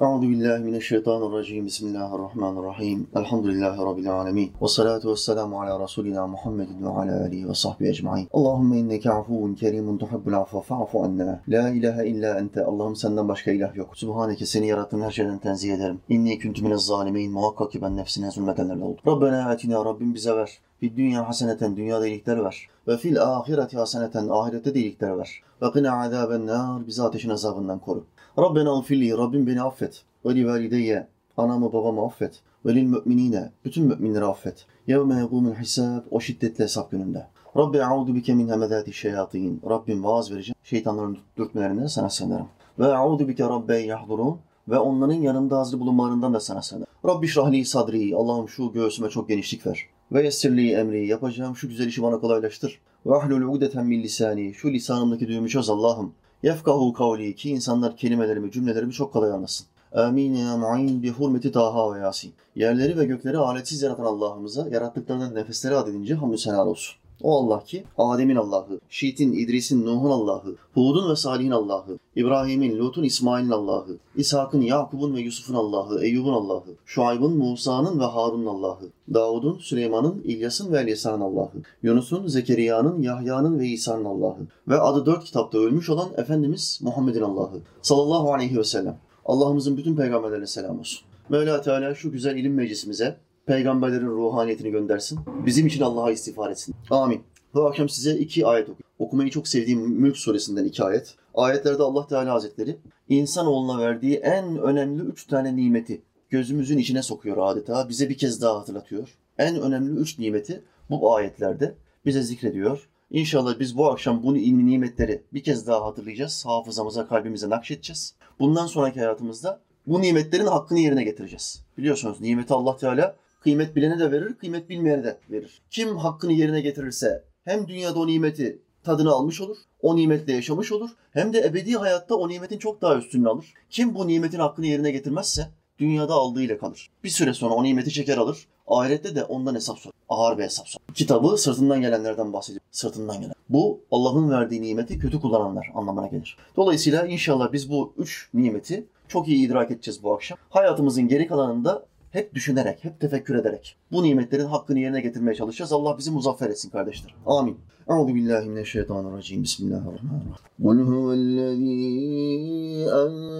Euzu billahi mineşşeytanirracim. Bismillahirrahmanirrahim. Elhamdülillahi rabbil alamin. Ve salatu vesselamu ala resulina Muhammedin ve ala alihi ve sahbihi ecmaîn. Allahumme inneke afuvun kerimun tuhibbul afve fa'fu anna. La ilahe illa ente. Allah'ım senden başka ilah yok. Subhaneke seni yarattığın her şeyden tenzih ederim. İnni kuntu minez zalimin. Muhakkak ki ben nefsine zulmedenlerden oldum. Rabbena atina Rabbim bize ver. Bir dünya haseneten dünyada iyilikler ver. Ve fil ahireti haseneten ahirette de iyilikler ver. Ve kına azaben nar. Bizi ateşin azabından koru. Rabbena ufilli Rabbim beni affet. Ve li valideyye anamı babamı affet. Ve lil müminine bütün müminleri affet. Yevme yegumul hisab o şiddetli hesap gününde. Rabbi a'udu bike min hemedati şeyatin. Rabbim vaaz vereceğim. Şeytanların dürtmelerinden sana sığınırım. Ve a'udu bike rabbe yahdurun. Ve onların yanımda hazır bulunmalarından da sana sığınırım. Rabbi şrahli sadri. Allah'ım şu göğsüme çok genişlik ver. Ve yessirli emri. Yapacağım şu güzel işi bana kolaylaştır. Ve ahlul ugdeten min lisani. Şu lisanımdaki düğümü çöz Allah'ım. Yefkahu kavli ki insanlar kelimelerimi, cümlelerimi çok kolay anlasın. Amin ya mu'in bi hurmeti Taha ve Yasin. Yerleri ve gökleri aletsiz yaratan Allah'ımıza yarattıklarından nefesleri adedince hamdü senar olsun. O Allah ki Adem'in Allah'ı, Şiit'in, İdris'in, Nuh'un Allah'ı, Hud'un ve Salih'in Allah'ı, İbrahim'in, Lut'un, İsmail'in Allah'ı, İshak'ın, Yakub'un ve Yusuf'un Allah'ı, Eyyub'un Allah'ı, Şuayb'ın, Musa'nın ve Harun'un Allah'ı, Davud'un, Süleyman'ın, İlyas'ın ve Elyasa'nın Allah'ı, Yunus'un, Zekeriya'nın, Yahya'nın ve İsa'nın Allah'ı ve adı dört kitapta ölmüş olan Efendimiz Muhammed'in Allah'ı sallallahu aleyhi ve sellem. Allah'ımızın bütün peygamberlerine selam olsun. Mevla Teala şu güzel ilim meclisimize peygamberlerin ruhaniyetini göndersin. Bizim için Allah'a istiğfar etsin. Amin. Bu akşam size iki ayet okuyayım. Okumayı çok sevdiğim Mülk suresinden iki ayet. Ayetlerde Allah Teala Hazretleri insanoğluna verdiği en önemli üç tane nimeti gözümüzün içine sokuyor adeta. Bize bir kez daha hatırlatıyor. En önemli üç nimeti bu ayetlerde bize zikrediyor. İnşallah biz bu akşam bu nimetleri bir kez daha hatırlayacağız. Hafızamıza, kalbimize nakşedeceğiz. Bundan sonraki hayatımızda bu nimetlerin hakkını yerine getireceğiz. Biliyorsunuz nimeti Allah Teala kıymet bilene de verir, kıymet bilmeyene de verir. Kim hakkını yerine getirirse hem dünyada o nimeti tadını almış olur, o nimetle yaşamış olur, hem de ebedi hayatta o nimetin çok daha üstününü alır. Kim bu nimetin hakkını yerine getirmezse dünyada aldığıyla kalır. Bir süre sonra o nimeti çeker alır, ahirette de ondan hesap sorar. Ağır bir hesap sorar. Kitabı sırtından gelenlerden bahsediyor. Sırtından gelen. Bu Allah'ın verdiği nimeti kötü kullananlar anlamına gelir. Dolayısıyla inşallah biz bu üç nimeti çok iyi idrak edeceğiz bu akşam. Hayatımızın geri kalanında hep düşünerek, hep tefekkür ederek bu nimetlerin hakkını yerine getirmeye çalışacağız. Allah bizi muzaffer etsin kardeşler. Amin. Euzu billahi mineşşeytanirracim. Bismillahirrahmanirrahim. Kul huvellezî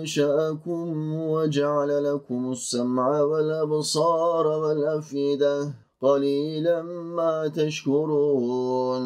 enşa'akum ve ceale lekumus sem'a vel absara vel afide. قليلا ما تشكرون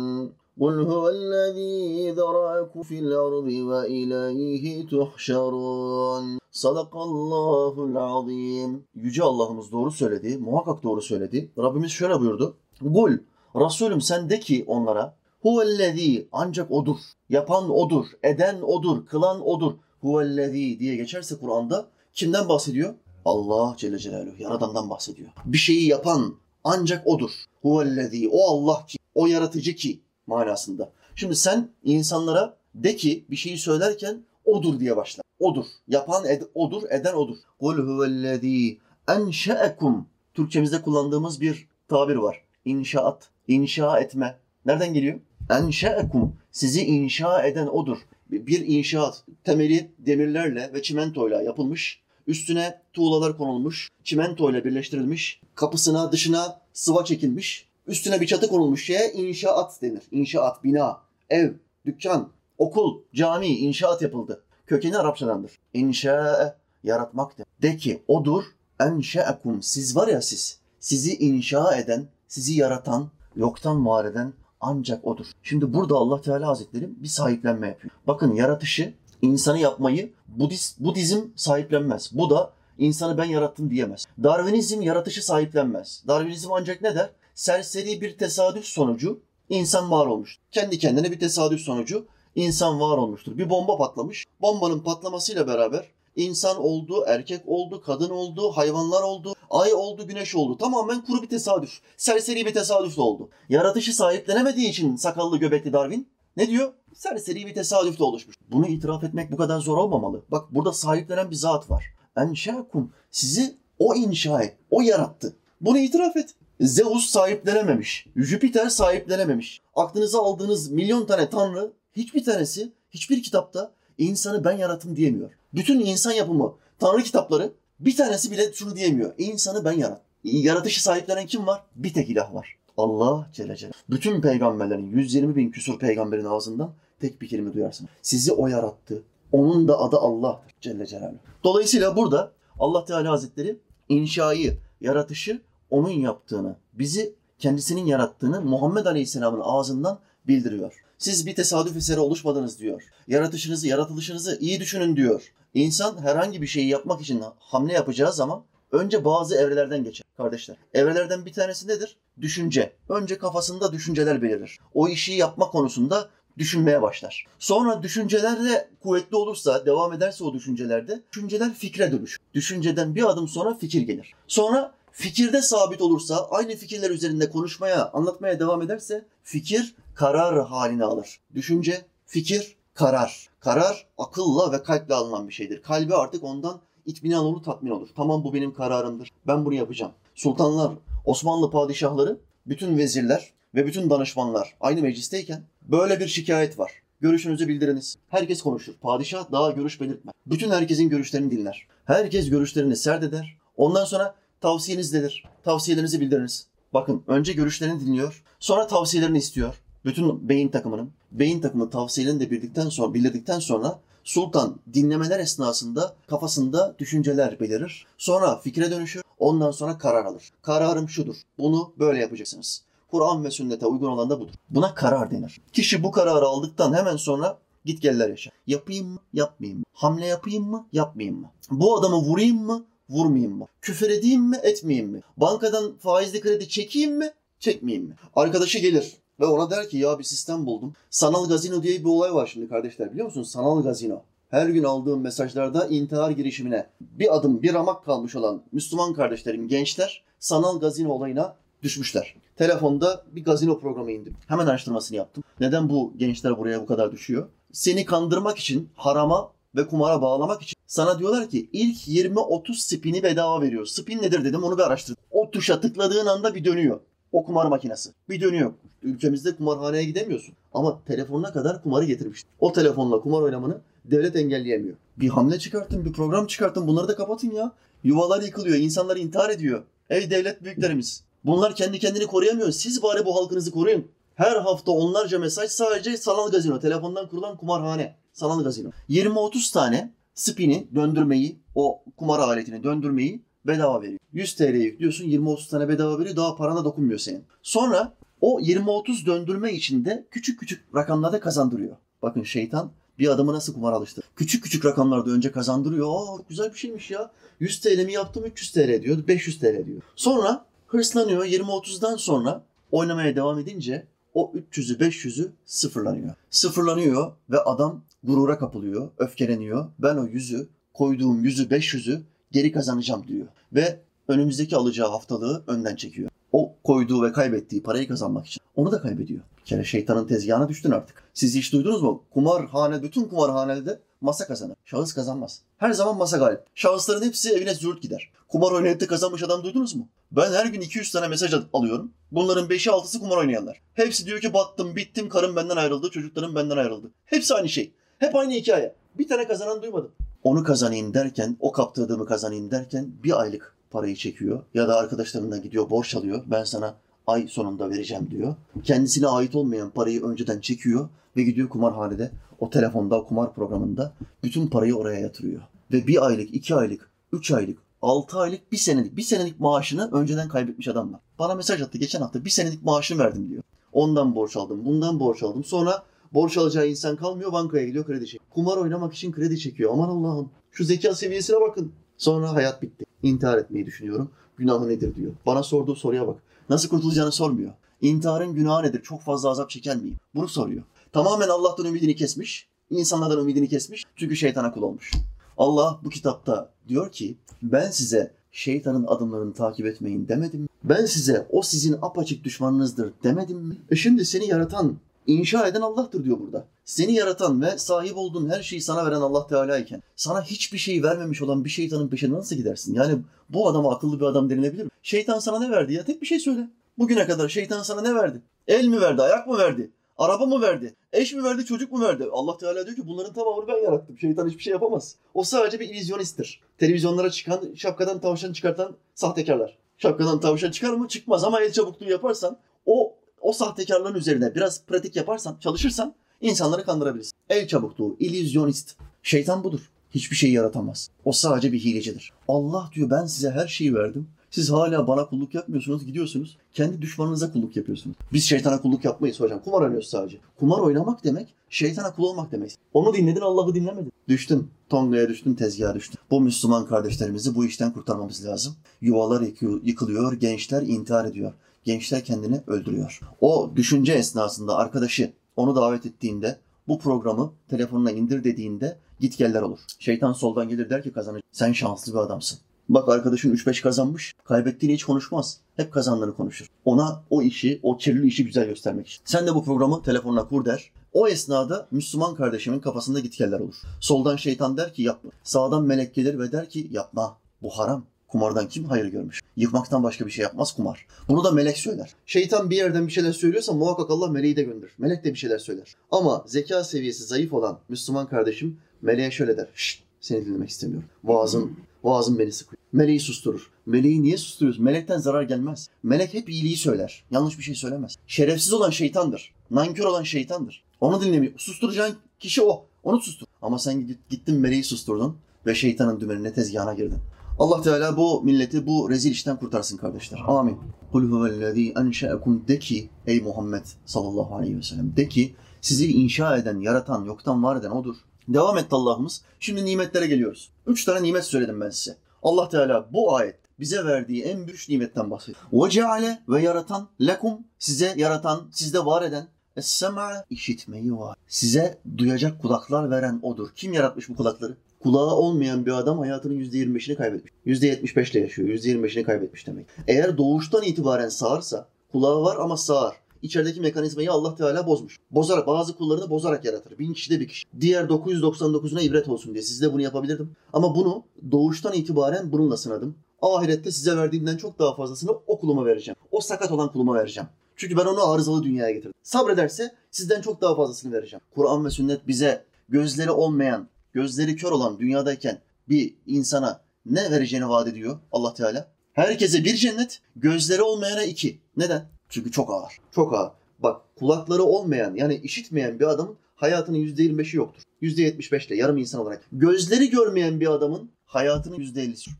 قل هو الذي ذرأكم في الأرض وإليه تحشرون Sadakallahul azim. Yüce Allah'ımız doğru söyledi. Muhakkak doğru söyledi. Rabbimiz şöyle buyurdu. Gul. Resulüm sen de ki onlara. Huvellezî ancak odur. Yapan odur. Eden odur. Kılan odur. Huvellezî diye geçerse Kur'an'da kimden bahsediyor? Allah Celle Celaluhu. Yaradandan bahsediyor. Bir şeyi yapan ancak odur. Huvellezî. O Allah ki. O yaratıcı ki manasında. Şimdi sen insanlara de ki bir şeyi söylerken odur diye başla. Odur. Yapan ed, odur, eden odur. Kul huvellezî enşe'ekum. Türkçemizde kullandığımız bir tabir var. İnşaat, inşa etme. Nereden geliyor? Enşe'ekum. Sizi inşa eden odur. Bir inşaat temeli demirlerle ve çimentoyla yapılmış. Üstüne tuğlalar konulmuş, çimentoyla birleştirilmiş. Kapısına, dışına sıva çekilmiş. Üstüne bir çatı konulmuş şeye inşaat denir. İnşaat, bina, ev, dükkan, okul, cami, inşaat yapıldı. Kökeni Arapçadandır. İnşa yaratmak de. De ki odur enşe'ekum. Siz var ya siz. Sizi inşa eden, sizi yaratan, yoktan var eden ancak odur. Şimdi burada Allah Teala Hazretleri bir sahiplenme yapıyor. Bakın yaratışı, insanı yapmayı Budist, Budizm sahiplenmez. Bu da insanı ben yarattım diyemez. Darwinizm yaratışı sahiplenmez. Darwinizm ancak ne der? Serseri bir tesadüf sonucu insan var olmuş. Kendi kendine bir tesadüf sonucu insan var olmuştur. Bir bomba patlamış. Bombanın patlamasıyla beraber insan oldu, erkek oldu, kadın oldu, hayvanlar oldu, ay oldu, güneş oldu. Tamamen kuru bir tesadüf. Serseri bir tesadüfle oldu. Yaratışı sahiplenemediği için sakallı göbekli Darwin ne diyor? Serseri bir tesadüfle oluşmuş. Bunu itiraf etmek bu kadar zor olmamalı. Bak burada sahiplenen bir zat var. Enşakum. Sizi o inşa et, o yarattı. Bunu itiraf et. Zeus sahiplenememiş. Jüpiter sahiplenememiş. Aklınıza aldığınız milyon tane tanrı hiçbir tanesi hiçbir kitapta insanı ben yarattım diyemiyor. Bütün insan yapımı Tanrı kitapları bir tanesi bile şunu diyemiyor. İnsanı ben yarattım. Yaratışı sahiplenen kim var? Bir tek ilah var. Allah Celle Celaluhu. Bütün peygamberlerin, 120 bin küsur peygamberin ağzından tek bir kelime duyarsın. Sizi o yarattı. Onun da adı Allah'tır Celle Celaluhu. Dolayısıyla burada Allah Teala Hazretleri inşayı, yaratışı onun yaptığını, bizi kendisinin yarattığını Muhammed Aleyhisselam'ın ağzından bildiriyor. Siz bir tesadüf eseri oluşmadınız diyor. Yaratışınızı, yaratılışınızı iyi düşünün diyor. İnsan herhangi bir şeyi yapmak için hamle yapacağı zaman önce bazı evrelerden geçer kardeşler. Evrelerden bir tanesi nedir? Düşünce. Önce kafasında düşünceler belirir. O işi yapma konusunda düşünmeye başlar. Sonra düşüncelerle kuvvetli olursa, devam ederse o düşüncelerde, düşünceler fikre dönüşür. Düşünceden bir adım sonra fikir gelir. Sonra fikirde sabit olursa, aynı fikirler üzerinde konuşmaya, anlatmaya devam ederse, fikir karar halini alır. Düşünce, fikir, karar. Karar akılla ve kalple alınan bir şeydir. Kalbi artık ondan itminan olur, tatmin olur. Tamam bu benim kararımdır. Ben bunu yapacağım. Sultanlar, Osmanlı padişahları, bütün vezirler ve bütün danışmanlar aynı meclisteyken böyle bir şikayet var. Görüşünüzü bildiriniz. Herkes konuşur. Padişah daha görüş belirtmez. Bütün herkesin görüşlerini dinler. Herkes görüşlerini serdeder. Ondan sonra tavsiyeniz nedir? Tavsiyelerinizi bildiriniz. Bakın önce görüşlerini dinliyor. Sonra tavsiyelerini istiyor. Bütün beyin takımının. Beyin takımı tavsiyelerini de bildikten sonra, bildirdikten sonra Sultan dinlemeler esnasında kafasında düşünceler belirir. Sonra fikre dönüşür. Ondan sonra karar alır. Kararım şudur. Bunu böyle yapacaksınız. Kur'an ve sünnete uygun olan da budur. Buna karar denir. Kişi bu kararı aldıktan hemen sonra git geller yaşar. Yapayım mı, yapmayayım mı? Hamle yapayım mı, yapmayayım mı? Bu adamı vurayım mı, vurmayayım mı? Küfür edeyim mi, etmeyeyim mi? Bankadan faizli kredi çekeyim mi, çekmeyeyim mi? Arkadaşı gelir ve ona der ki ya bir sistem buldum. Sanal gazino diye bir olay var şimdi kardeşler biliyor musunuz? Sanal gazino. Her gün aldığım mesajlarda intihar girişimine bir adım bir ramak kalmış olan Müslüman kardeşlerim, gençler sanal gazino olayına düşmüşler. Telefonda bir gazino programı indim. Hemen araştırmasını yaptım. Neden bu gençler buraya bu kadar düşüyor? Seni kandırmak için harama ve kumara bağlamak için sana diyorlar ki ilk 20-30 spini bedava veriyor. Spin nedir dedim onu bir araştırdım. O tuşa tıkladığın anda bir dönüyor. O kumar makinesi. Bir dönüyor. Ülkemizde kumarhaneye gidemiyorsun. Ama telefonuna kadar kumarı getirmiş. O telefonla kumar oynamanı devlet engelleyemiyor. Bir hamle çıkartın, bir program çıkartın. Bunları da kapatın ya. Yuvalar yıkılıyor, insanlar intihar ediyor. Ey devlet büyüklerimiz. Bunlar kendi kendini koruyamıyor. Siz bari bu halkınızı koruyun. Her hafta onlarca mesaj sadece sanal gazino. Telefondan kurulan kumarhane. Sanal gazino. 20-30 tane spini döndürmeyi, o kumar aletini döndürmeyi bedava veriyor. 100 TL yüklüyorsun 20-30 tane bedava veriyor daha parana dokunmuyor senin. Sonra o 20-30 döndürme içinde küçük küçük rakamlarda kazandırıyor. Bakın şeytan bir adamı nasıl kumar alıştı. Küçük küçük rakamlarda önce kazandırıyor. Aa güzel bir şeymiş ya. 100 TL mi yaptım 300 TL diyor. 500 TL diyor. Sonra hırslanıyor 20-30'dan sonra oynamaya devam edince o 300'ü 500'ü sıfırlanıyor. Sıfırlanıyor ve adam gurura kapılıyor, öfkeleniyor. Ben o yüzü, koyduğum yüzü 500'ü geri kazanacağım diyor. Ve önümüzdeki alacağı haftalığı önden çekiyor. O koyduğu ve kaybettiği parayı kazanmak için. Onu da kaybediyor. Bir kere şeytanın tezgahına düştün artık. Siz hiç duydunuz mu? Kumarhane, bütün kumarhanede masa kazanır. Şahıs kazanmaz. Her zaman masa galip. Şahısların hepsi evine züğürt gider. Kumar oynayıp da kazanmış adam duydunuz mu? Ben her gün 200 tane mesaj alıyorum. Bunların 5'i 6'sı kumar oynayanlar. Hepsi diyor ki battım, bittim, karım benden ayrıldı, çocuklarım benden ayrıldı. Hepsi aynı şey. Hep aynı hikaye. Bir tane kazanan duymadım. Onu kazanayım derken, o kaptırdığımı kazanayım derken bir aylık parayı çekiyor. Ya da arkadaşlarından gidiyor borç alıyor. Ben sana ay sonunda vereceğim diyor. Kendisine ait olmayan parayı önceden çekiyor ve gidiyor kumarhanede o telefonda, o kumar programında bütün parayı oraya yatırıyor. Ve bir aylık, iki aylık, üç aylık, altı aylık, bir senelik, bir senelik maaşını önceden kaybetmiş adam var. Bana mesaj attı geçen hafta bir senelik maaşını verdim diyor. Ondan borç aldım, bundan borç aldım. Sonra borç alacağı insan kalmıyor bankaya gidiyor kredi çekiyor. Kumar oynamak için kredi çekiyor. Aman Allah'ım şu zeka seviyesine bakın. Sonra hayat bitti. İntihar etmeyi düşünüyorum. Günahı nedir diyor. Bana sorduğu soruya bak. Nasıl kurtulacağını sormuyor. İntiharın günahı nedir? Çok fazla azap çeker miyim? Bunu soruyor. Tamamen Allah'tan ümidini kesmiş. insanlardan ümidini kesmiş. Çünkü şeytana kul olmuş. Allah bu kitapta diyor ki ben size şeytanın adımlarını takip etmeyin demedim mi? Ben size o sizin apaçık düşmanınızdır demedim mi? E şimdi seni yaratan, inşa eden Allah'tır diyor burada. Seni yaratan ve sahip olduğun her şeyi sana veren Allah Teala iken sana hiçbir şey vermemiş olan bir şeytanın peşine nasıl gidersin? Yani bu adama akıllı bir adam denilebilir mi? Şeytan sana ne verdi ya? Tek bir şey söyle. Bugüne kadar şeytan sana ne verdi? El mi verdi, ayak mı verdi? Araba mı verdi? Eş mi verdi? Çocuk mu verdi? Allah Teala diyor ki bunların tamamını ben yarattım. Şeytan hiçbir şey yapamaz. O sadece bir illüzyonisttir. Televizyonlara çıkan, şapkadan tavşan çıkartan sahtekarlar. Şapkadan tavşan çıkar mı? Çıkmaz ama el çabukluğu yaparsan o o sahtekarlığın üzerine biraz pratik yaparsan, çalışırsan insanları kandırabilirsin. El çabukluğu, illüzyonist. Şeytan budur. Hiçbir şey yaratamaz. O sadece bir hilecidir. Allah diyor ben size her şeyi verdim. Siz hala bana kulluk yapmıyorsunuz, gidiyorsunuz. Kendi düşmanınıza kulluk yapıyorsunuz. Biz şeytana kulluk yapmayız hocam. Kumar oynuyoruz sadece. Kumar oynamak demek, şeytana kul olmak demek. Onu dinledin, Allah'ı dinlemedin. Düştün, Tonga'ya düştün, tezgaha düştün. Bu Müslüman kardeşlerimizi bu işten kurtarmamız lazım. Yuvalar yıkılıyor, gençler intihar ediyor. Gençler kendini öldürüyor. O düşünce esnasında arkadaşı onu davet ettiğinde bu programı telefonuna indir dediğinde git geller olur. Şeytan soldan gelir der ki kazanacak. Sen şanslı bir adamsın. Bak arkadaşın 3-5 kazanmış. Kaybettiğini hiç konuşmaz. Hep kazandığını konuşur. Ona o işi, o kirli işi güzel göstermek için. Sen de bu programı telefonuna kur der. O esnada Müslüman kardeşimin kafasında gitgeller olur. Soldan şeytan der ki yapma. Sağdan melek gelir ve der ki yapma. Bu haram. Kumardan kim hayır görmüş? Yıkmaktan başka bir şey yapmaz kumar. Bunu da melek söyler. Şeytan bir yerden bir şeyler söylüyorsa muhakkak Allah meleği de gönderir. Melek de bir şeyler söyler. Ama zeka seviyesi zayıf olan Müslüman kardeşim meleğe şöyle der. Şşt seni dinlemek istemiyorum. Vaazın, vaazın beni sıkıyor. Meleği susturur. Meleği niye susturuyorsun? Melekten zarar gelmez. Melek hep iyiliği söyler. Yanlış bir şey söylemez. Şerefsiz olan şeytandır. Nankör olan şeytandır. Onu dinlemiyor. Susturacağın kişi o. Onu sustur. Ama sen gittin meleği susturdun ve şeytanın dümenine tezgahına girdin. Allah Teala bu milleti bu rezil işten kurtarsın kardeşler. Amin. Kul huvellezî enşe'ekum de ki ey Muhammed sallallahu aleyhi ve sellem de ki sizi inşa eden, yaratan, yoktan var eden odur. Devam etti Allah'ımız. Şimdi nimetlere geliyoruz. Üç tane nimet söyledim ben size. Allah Teala bu ayet bize verdiği en büyük nimetten bahsediyor. Ve ceale ve yaratan lekum size yaratan, sizde var eden Es-sema işitmeyi var. Size duyacak kulaklar veren odur. Kim yaratmış bu kulakları? Kulağı olmayan bir adam hayatının %25'ini kaybetmiş. %75 ile yaşıyor. %25'ini kaybetmiş demek. Eğer doğuştan itibaren sağırsa, kulağı var ama sağır. İçerideki mekanizmayı Allah Teala bozmuş. Bozarak, bazı kullarını bozarak yaratır. Bin kişide bir kişi. Diğer 999'una ibret olsun diye. Siz de bunu yapabilirdim. Ama bunu doğuştan itibaren bununla sınadım. Ahirette size verdiğimden çok daha fazlasını o kuluma vereceğim. O sakat olan kuluma vereceğim. Çünkü ben onu arızalı dünyaya getirdim. Sabrederse sizden çok daha fazlasını vereceğim. Kur'an ve sünnet bize gözleri olmayan, gözleri kör olan dünyadayken bir insana ne vereceğini vaat ediyor Allah Teala? Herkese bir cennet, gözleri olmayana iki. Neden? Çünkü çok ağır. Çok ağır. Bak kulakları olmayan yani işitmeyen bir adamın hayatının %25'i yoktur. %75 ile yarım insan olarak. Gözleri görmeyen bir adamın hayatının %50'si.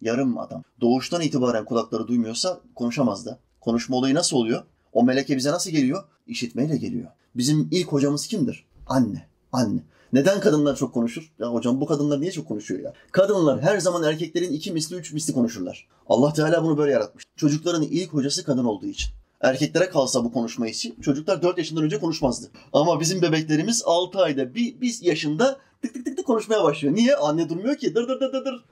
Yarım adam. Doğuştan itibaren kulakları duymuyorsa konuşamaz da. Konuşma olayı nasıl oluyor? O meleke bize nasıl geliyor? İşitmeyle geliyor. Bizim ilk hocamız kimdir? Anne. Anne. Neden kadınlar çok konuşur? Ya hocam bu kadınlar niye çok konuşuyor ya? Kadınlar her zaman erkeklerin iki misli, üç misli konuşurlar. Allah Teala bunu böyle yaratmış. Çocukların ilk hocası kadın olduğu için. Erkeklere kalsa bu konuşma için çocuklar 4 yaşından önce konuşmazdı. Ama bizim bebeklerimiz 6 ayda bir, bir yaşında tık tık tık tık konuşmaya başlıyor. Niye? Anne durmuyor ki. Dır dır dır dır dır.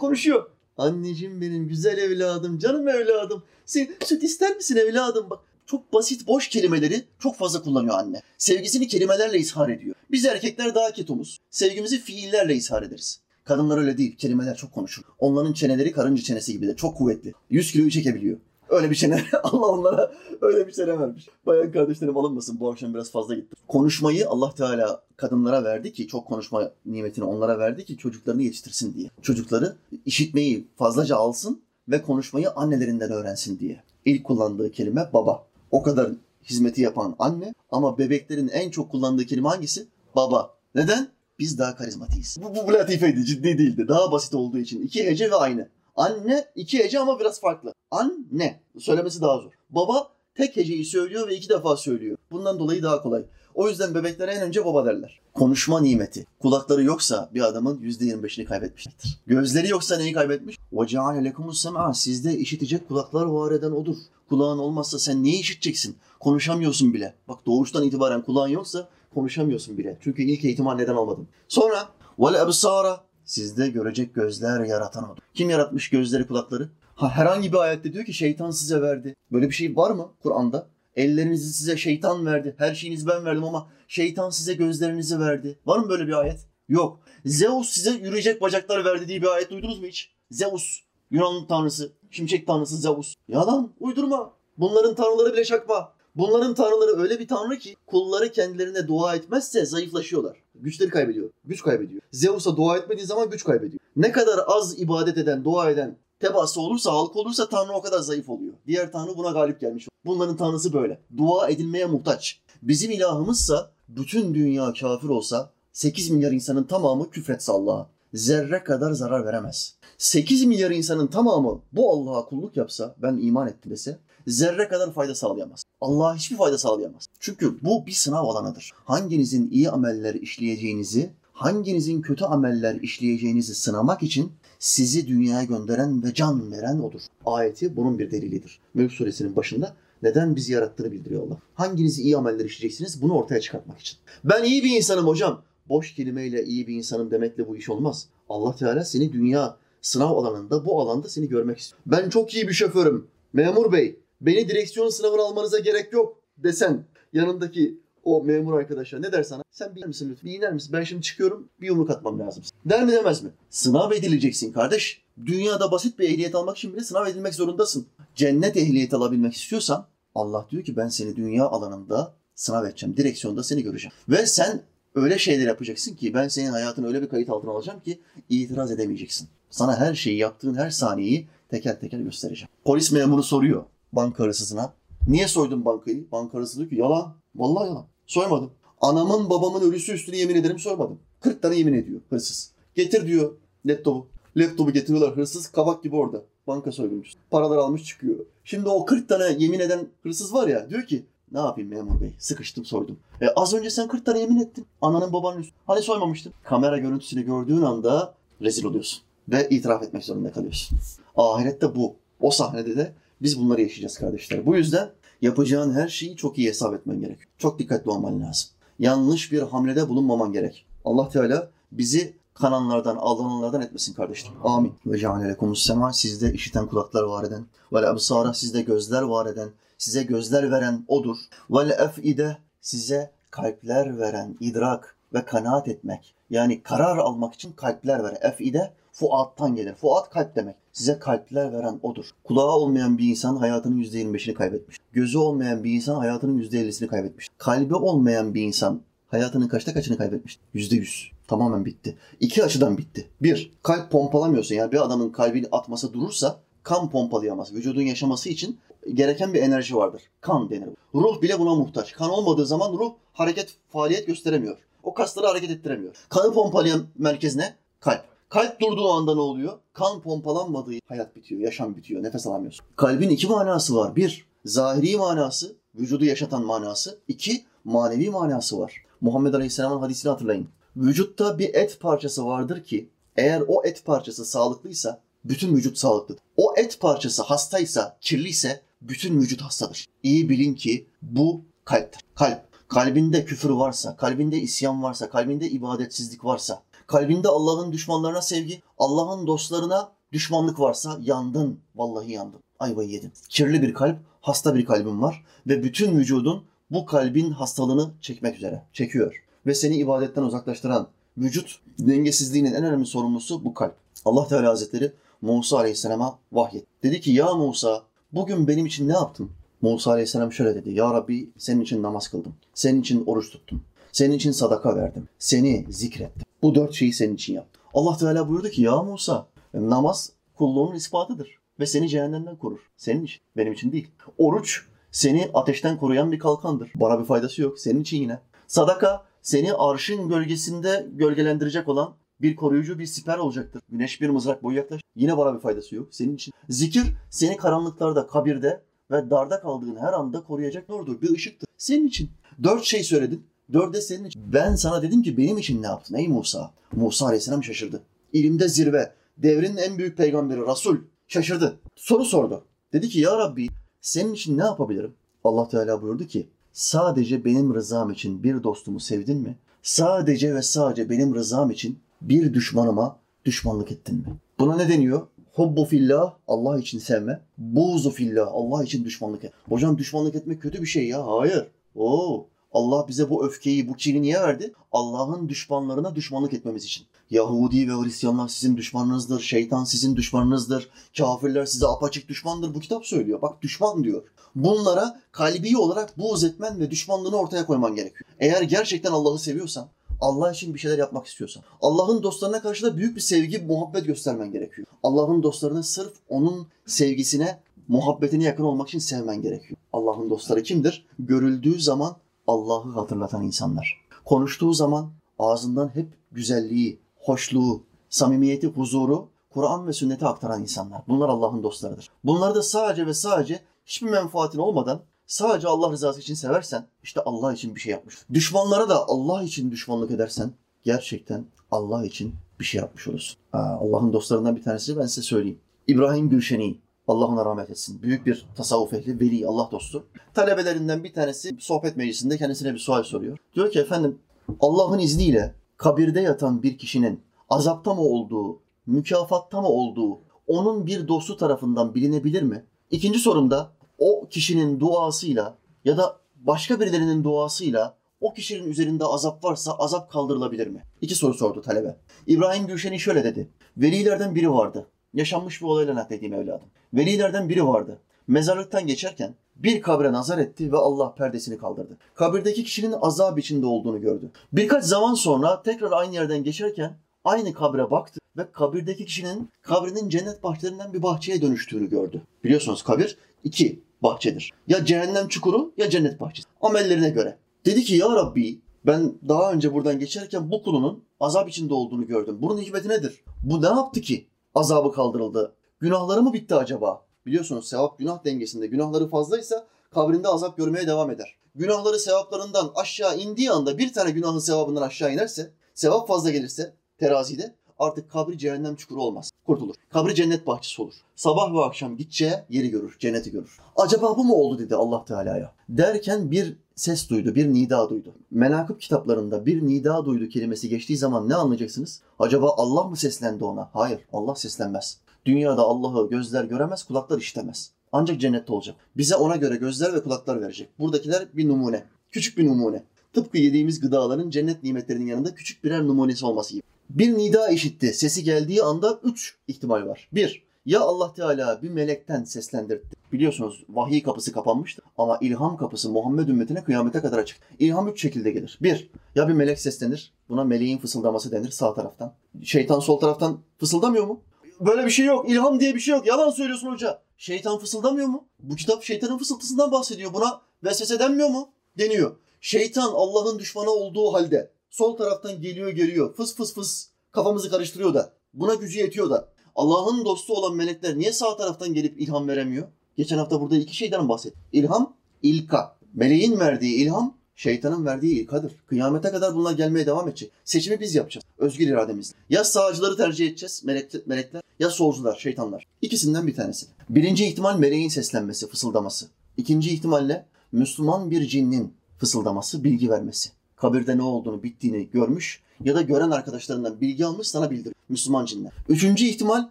Konuşuyor. Anneciğim benim güzel evladım, canım evladım. Sen süt ister misin evladım? Bak çok basit boş kelimeleri çok fazla kullanıyor anne. Sevgisini kelimelerle izhar ediyor. Biz erkekler daha ketumuz. Sevgimizi fiillerle izhar ederiz. Kadınlar öyle değil. Kelimeler çok konuşur. Onların çeneleri karınca çenesi gibi de çok kuvvetli. 100 kiloyu çekebiliyor. Öyle bir çene. Allah onlara öyle bir çene vermiş. Bayan kardeşlerim alınmasın. Bu akşam biraz fazla gittim. Konuşmayı Allah Teala kadınlara verdi ki çok konuşma nimetini onlara verdi ki çocuklarını yetiştirsin diye. Çocukları işitmeyi fazlaca alsın ve konuşmayı annelerinden öğrensin diye. İlk kullandığı kelime baba o kadar hizmeti yapan anne ama bebeklerin en çok kullandığı kelime hangisi? Baba. Neden? Biz daha karizmatiyiz. Bu, bu, bu latifeydi, ciddi değildi. Daha basit olduğu için. iki hece ve aynı. Anne iki hece ama biraz farklı. Anne. Söylemesi daha zor. Baba tek heceyi söylüyor ve iki defa söylüyor. Bundan dolayı daha kolay. O yüzden bebeklere en önce baba derler. Konuşma nimeti. Kulakları yoksa bir adamın %25'ini kaybetmiştir. Gözleri yoksa neyi kaybetmiş? وَجَعَلَ لَكُمُ السَّمْعَ Sizde işitecek kulaklar var eden odur. Kulağın olmazsa sen neyi işiteceksin? Konuşamıyorsun bile. Bak doğuştan itibaren kulağın yoksa konuşamıyorsun bile. Çünkü ilk eğitima neden olmadın. Sonra vel ebsara sizde görecek gözler yaratan odur. Kim yaratmış gözleri kulakları? Ha, herhangi bir ayette diyor ki şeytan size verdi. Böyle bir şey var mı Kur'an'da? Ellerinizi size şeytan verdi. Her şeyinizi ben verdim ama şeytan size gözlerinizi verdi. Var mı böyle bir ayet? Yok. Zeus size yürüyecek bacaklar verdi diye bir ayet duydunuz mu hiç? Zeus Yunan tanrısı. Şimşek tanrısı Zeus. Yalan. Uydurma. Bunların tanrıları bile çakma. Bunların tanrıları öyle bir tanrı ki kulları kendilerine dua etmezse zayıflaşıyorlar. Güçleri kaybediyor. Güç kaybediyor. Zeus'a dua etmediği zaman güç kaybediyor. Ne kadar az ibadet eden, dua eden tebaası olursa, halk olursa tanrı o kadar zayıf oluyor. Diğer tanrı buna galip gelmiş. Bunların tanrısı böyle. Dua edilmeye muhtaç. Bizim ilahımızsa bütün dünya kafir olsa 8 milyar insanın tamamı küfretse Allah'a. Zerre kadar zarar veremez. 8 milyar insanın tamamı bu Allah'a kulluk yapsa, ben iman ettim dese, zerre kadar fayda sağlayamaz. Allah'a hiçbir fayda sağlayamaz. Çünkü bu bir sınav alanıdır. Hanginizin iyi ameller işleyeceğinizi, hanginizin kötü ameller işleyeceğinizi sınamak için sizi dünyaya gönderen ve can veren odur. Ayeti bunun bir delilidir. Mülk suresinin başında neden bizi yarattığını bildiriyor Allah. Hanginiz iyi ameller işleyeceksiniz bunu ortaya çıkartmak için. Ben iyi bir insanım hocam. Boş kelimeyle iyi bir insanım demekle bu iş olmaz. Allah Teala seni dünya sınav alanında, bu alanda seni görmek istiyor. Ben çok iyi bir şoförüm. Memur bey, beni direksiyon sınavına almanıza gerek yok desen yanındaki o memur arkadaşa ne der sana? Sen bir iner misin lütfen? Bir iner misin? Ben şimdi çıkıyorum bir yumruk atmam lazım. Der mi demez mi? Sınav edileceksin kardeş. Dünyada basit bir ehliyet almak için bile sınav edilmek zorundasın. Cennet ehliyeti alabilmek istiyorsan Allah diyor ki ben seni dünya alanında sınav edeceğim. Direksiyonda seni göreceğim. Ve sen öyle şeyler yapacaksın ki ben senin hayatını öyle bir kayıt altına alacağım ki itiraz edemeyeceksin. Sana her şeyi yaptığın her saniyeyi teker teker göstereceğim. Polis memuru soruyor banka hırsızına. Niye soydun bankayı? Banka hırsızı diyor ki yalan. Vallahi yalan. Soymadım. Anamın babamın ölüsü üstüne yemin ederim soymadım. 40 tane yemin ediyor hırsız. Getir diyor laptopu. Laptopu getiriyorlar hırsız kabak gibi orada. Banka soyguncusu. Paralar almış çıkıyor. Şimdi o 40 tane yemin eden hırsız var ya diyor ki ne yapayım memur bey? Sıkıştım soydum. E, az önce sen 40 tane yemin ettin. Ananın babanın üstü. Hani soymamıştın? Kamera görüntüsünü gördüğün anda rezil oluyorsun. Ve itiraf etmek zorunda kalıyorsun. Ahirette bu. O sahnede de biz bunları yaşayacağız kardeşler. Bu yüzden yapacağın her şeyi çok iyi hesap etmen gerek. Çok dikkatli olman lazım. Yanlış bir hamlede bulunmaman gerek. Allah Teala bizi kananlardan, aldananlardan etmesin kardeşlerim. Amin. Ve ceale sema sizde işiten kulaklar var eden. Ve ebsara sizde gözler var eden. Size gözler veren odur. Ve efide size kalpler veren, idrak ve kanaat etmek. Yani karar almak için kalpler veren. Efide fuattan gelir. Fuat kalp demek. Size kalpler veren odur. Kulağı olmayan bir insan hayatının %25'ini kaybetmiş. Gözü olmayan bir insan hayatının %50'sini kaybetmiş. Kalbi olmayan bir insan hayatının kaçta kaçını kaybetmiş? %100. Tamamen bitti. İki açıdan bitti. Bir, kalp pompalamıyorsun. Yani bir adamın kalbini atması durursa kan pompalayamaz. Vücudun yaşaması için gereken bir enerji vardır. Kan denir. Ruh bile buna muhtaç. Kan olmadığı zaman ruh hareket, faaliyet gösteremiyor. O kasları hareket ettiremiyor. Kanı pompalayan merkez ne? Kalp. Kalp durduğu anda ne oluyor? Kan pompalanmadığı hayat bitiyor, yaşam bitiyor, nefes alamıyorsun. Kalbin iki manası var. Bir, zahiri manası, vücudu yaşatan manası. İki, manevi manası var. Muhammed Aleyhisselam'ın hadisini hatırlayın. Vücutta bir et parçası vardır ki eğer o et parçası sağlıklıysa bütün vücut sağlıklıdır. O et parçası hastaysa, kirliyse bütün vücut hastadır. İyi bilin ki bu kalptir. Kalp. Kalbinde küfür varsa, kalbinde isyan varsa, kalbinde ibadetsizlik varsa, kalbinde Allah'ın düşmanlarına sevgi, Allah'ın dostlarına düşmanlık varsa yandın. Vallahi yandın. Ayvayı yedin. Kirli bir kalp, hasta bir kalbin var ve bütün vücudun bu kalbin hastalığını çekmek üzere. Çekiyor. Ve seni ibadetten uzaklaştıran vücut dengesizliğinin en önemli sorumlusu bu kalp. Allah Teala Hazretleri Musa Aleyhisselam'a vahyet. Dedi ki ya Musa bugün benim için ne yaptın? Musa Aleyhisselam şöyle dedi. Ya Rabbi senin için namaz kıldım. Senin için oruç tuttum. Senin için sadaka verdim. Seni zikrettim. Bu dört şeyi senin için yaptım. Allah Teala buyurdu ki ya Musa namaz kulluğunun ispatıdır. Ve seni cehennemden korur. Senin için. Benim için değil. Oruç seni ateşten koruyan bir kalkandır. Bana bir faydası yok. Senin için yine. Sadaka seni arşın gölgesinde gölgelendirecek olan bir koruyucu bir siper olacaktır. Güneş bir mızrak boyu yaklaş. Yine bana bir faydası yok. Senin için. Zikir seni karanlıklarda, kabirde ve darda kaldığın her anda koruyacak nurdur. Bir ışıktır. Senin için. Dört şey söyledim. Dörde senin için. Ben sana dedim ki benim için ne yaptın ey Musa? Musa Aleyhisselam şaşırdı. İlimde zirve. Devrin en büyük peygamberi Resul. Şaşırdı. Soru sordu. Dedi ki ya Rabbi senin için ne yapabilirim? Allah Teala buyurdu ki sadece benim rızam için bir dostumu sevdin mi? Sadece ve sadece benim rızam için bir düşmanıma düşmanlık ettin mi? Buna ne deniyor? Hubbu fillah, Allah için sevme. Buğzu fillah, Allah için düşmanlık et. Hocam düşmanlık etmek kötü bir şey ya. Hayır. Oo. Allah bize bu öfkeyi, bu kini niye verdi? Allah'ın düşmanlarına düşmanlık etmemiz için. Yahudi ve Hristiyanlar sizin düşmanınızdır, şeytan sizin düşmanınızdır, kafirler size apaçık düşmandır. Bu kitap söylüyor. Bak düşman diyor. Bunlara kalbi olarak buğz etmen ve düşmanlığını ortaya koyman gerekiyor. Eğer gerçekten Allah'ı seviyorsan, Allah için bir şeyler yapmak istiyorsan, Allah'ın dostlarına karşı da büyük bir sevgi, muhabbet göstermen gerekiyor. Allah'ın dostlarını sırf onun sevgisine, muhabbetine yakın olmak için sevmen gerekiyor. Allah'ın dostları kimdir? Görüldüğü zaman Allah'ı hatırlatan insanlar. Konuştuğu zaman ağzından hep güzelliği, hoşluğu, samimiyeti, huzuru, Kur'an ve sünneti aktaran insanlar. Bunlar Allah'ın dostlarıdır. Bunları da sadece ve sadece hiçbir menfaatin olmadan sadece Allah rızası için seversen işte Allah için bir şey yapmış. Düşmanlara da Allah için düşmanlık edersen gerçekten Allah için bir şey yapmış olursun. Allah'ın dostlarından bir tanesi ben size söyleyeyim. İbrahim Gülşeni, Allah ona rahmet etsin. Büyük bir tasavvuf ehli, veli, Allah dostu. Talebelerinden bir tanesi sohbet meclisinde kendisine bir sual soruyor. Diyor ki efendim Allah'ın izniyle kabirde yatan bir kişinin azapta mı olduğu, mükafatta mı olduğu onun bir dostu tarafından bilinebilir mi? İkinci sorumda o kişinin duasıyla ya da başka birilerinin duasıyla o kişinin üzerinde azap varsa azap kaldırılabilir mi? İki soru sordu talebe. İbrahim Gülşen'i şöyle dedi. Velilerden biri vardı. Yaşanmış bir olayla naklediğim evladım. Velilerden biri vardı. Mezarlıktan geçerken bir kabre nazar etti ve Allah perdesini kaldırdı. Kabirdeki kişinin azap içinde olduğunu gördü. Birkaç zaman sonra tekrar aynı yerden geçerken aynı kabre baktı ve kabirdeki kişinin kabrinin cennet bahçelerinden bir bahçeye dönüştüğünü gördü. Biliyorsunuz kabir iki bahçedir. Ya cehennem çukuru ya cennet bahçesi. Amellerine göre. Dedi ki ya Rabbi ben daha önce buradan geçerken bu kulunun azap içinde olduğunu gördüm. Bunun hikmeti nedir? Bu ne yaptı ki azabı kaldırıldı? Günahları mı bitti acaba? Biliyorsunuz sevap günah dengesinde. Günahları fazlaysa kabrinde azap görmeye devam eder. Günahları sevaplarından aşağı indiği anda bir tane günahın sevabından aşağı inerse, sevap fazla gelirse terazide artık kabri cehennem çukuru olmaz. Kurtulur. Kabri cennet bahçesi olur. Sabah ve akşam gideceği yeri görür, cenneti görür. Acaba bu mu oldu dedi Allah Teala'ya. Derken bir ses duydu, bir nida duydu. Menakıb kitaplarında bir nida duydu kelimesi geçtiği zaman ne anlayacaksınız? Acaba Allah mı seslendi ona? Hayır, Allah seslenmez. Dünyada Allah'ı gözler göremez, kulaklar işitemez. Ancak cennette olacak. Bize ona göre gözler ve kulaklar verecek. Buradakiler bir numune. Küçük bir numune. Tıpkı yediğimiz gıdaların cennet nimetlerinin yanında küçük birer numunesi olması gibi. Bir nida işitti. Sesi geldiği anda üç ihtimal var. Bir, ya Allah Teala bir melekten seslendirdi. Biliyorsunuz vahiy kapısı kapanmıştı ama ilham kapısı Muhammed ümmetine kıyamete kadar açık. İlham üç şekilde gelir. Bir, ya bir melek seslenir. Buna meleğin fısıldaması denir sağ taraftan. Şeytan sol taraftan fısıldamıyor mu? Böyle bir şey yok. İlham diye bir şey yok. Yalan söylüyorsun hoca. Şeytan fısıldamıyor mu? Bu kitap şeytanın fısıltısından bahsediyor. Buna vesvese denmiyor mu? Deniyor. Şeytan Allah'ın düşmanı olduğu halde sol taraftan geliyor geliyor. Fıs fıs fıs kafamızı karıştırıyor da. Buna gücü yetiyor da. Allah'ın dostu olan melekler niye sağ taraftan gelip ilham veremiyor? Geçen hafta burada iki şeyden bahsettim. İlham, ilka. Meleğin verdiği ilham, şeytanın verdiği ilkadır. Kıyamete kadar bunlar gelmeye devam edecek. Seçimi biz yapacağız. Özgür irademizle. Ya sağcıları tercih edeceğiz melek, melekler ya solcular, şeytanlar. İkisinden bir tanesi. Birinci ihtimal meleğin seslenmesi, fısıldaması. İkinci ihtimalle Müslüman bir cinnin fısıldaması, bilgi vermesi. Kabirde ne olduğunu, bittiğini görmüş ya da gören arkadaşlarından bilgi almış sana bildir. Müslüman cinler. Üçüncü ihtimal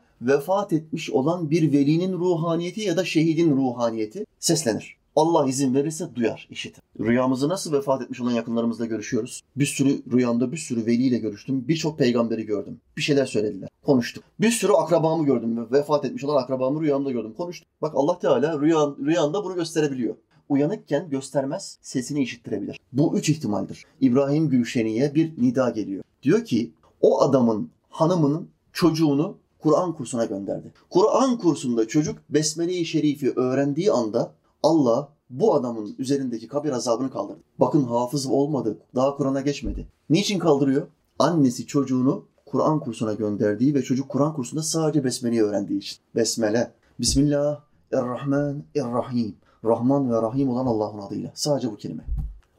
vefat etmiş olan bir velinin ruhaniyeti ya da şehidin ruhaniyeti seslenir. Allah izin verirse duyar, işitir. Rüyamızı nasıl vefat etmiş olan yakınlarımızla görüşüyoruz? Bir sürü rüyamda bir sürü veliyle görüştüm. Birçok peygamberi gördüm. Bir şeyler söylediler. Konuştuk. Bir sürü akrabamı gördüm. Vefat etmiş olan akrabamı rüyamda gördüm. Konuştuk. Bak Allah Teala rüyan, rüyanda bunu gösterebiliyor. Uyanıkken göstermez, sesini işittirebilir. Bu üç ihtimaldir. İbrahim Gülşeni'ye bir nida geliyor. Diyor ki o adamın hanımının çocuğunu Kur'an kursuna gönderdi. Kur'an kursunda çocuk Besmele-i Şerif'i öğrendiği anda Allah bu adamın üzerindeki kabir azabını kaldırdı. Bakın hafız olmadı, daha Kur'an'a geçmedi. Niçin kaldırıyor? Annesi çocuğunu Kur'an kursuna gönderdiği ve çocuk Kur'an kursunda sadece Besmele'yi öğrendiği için. Besmele. Bismillahirrahmanirrahim. Rahman ve Rahim olan Allah'ın adıyla. Sadece bu kelime.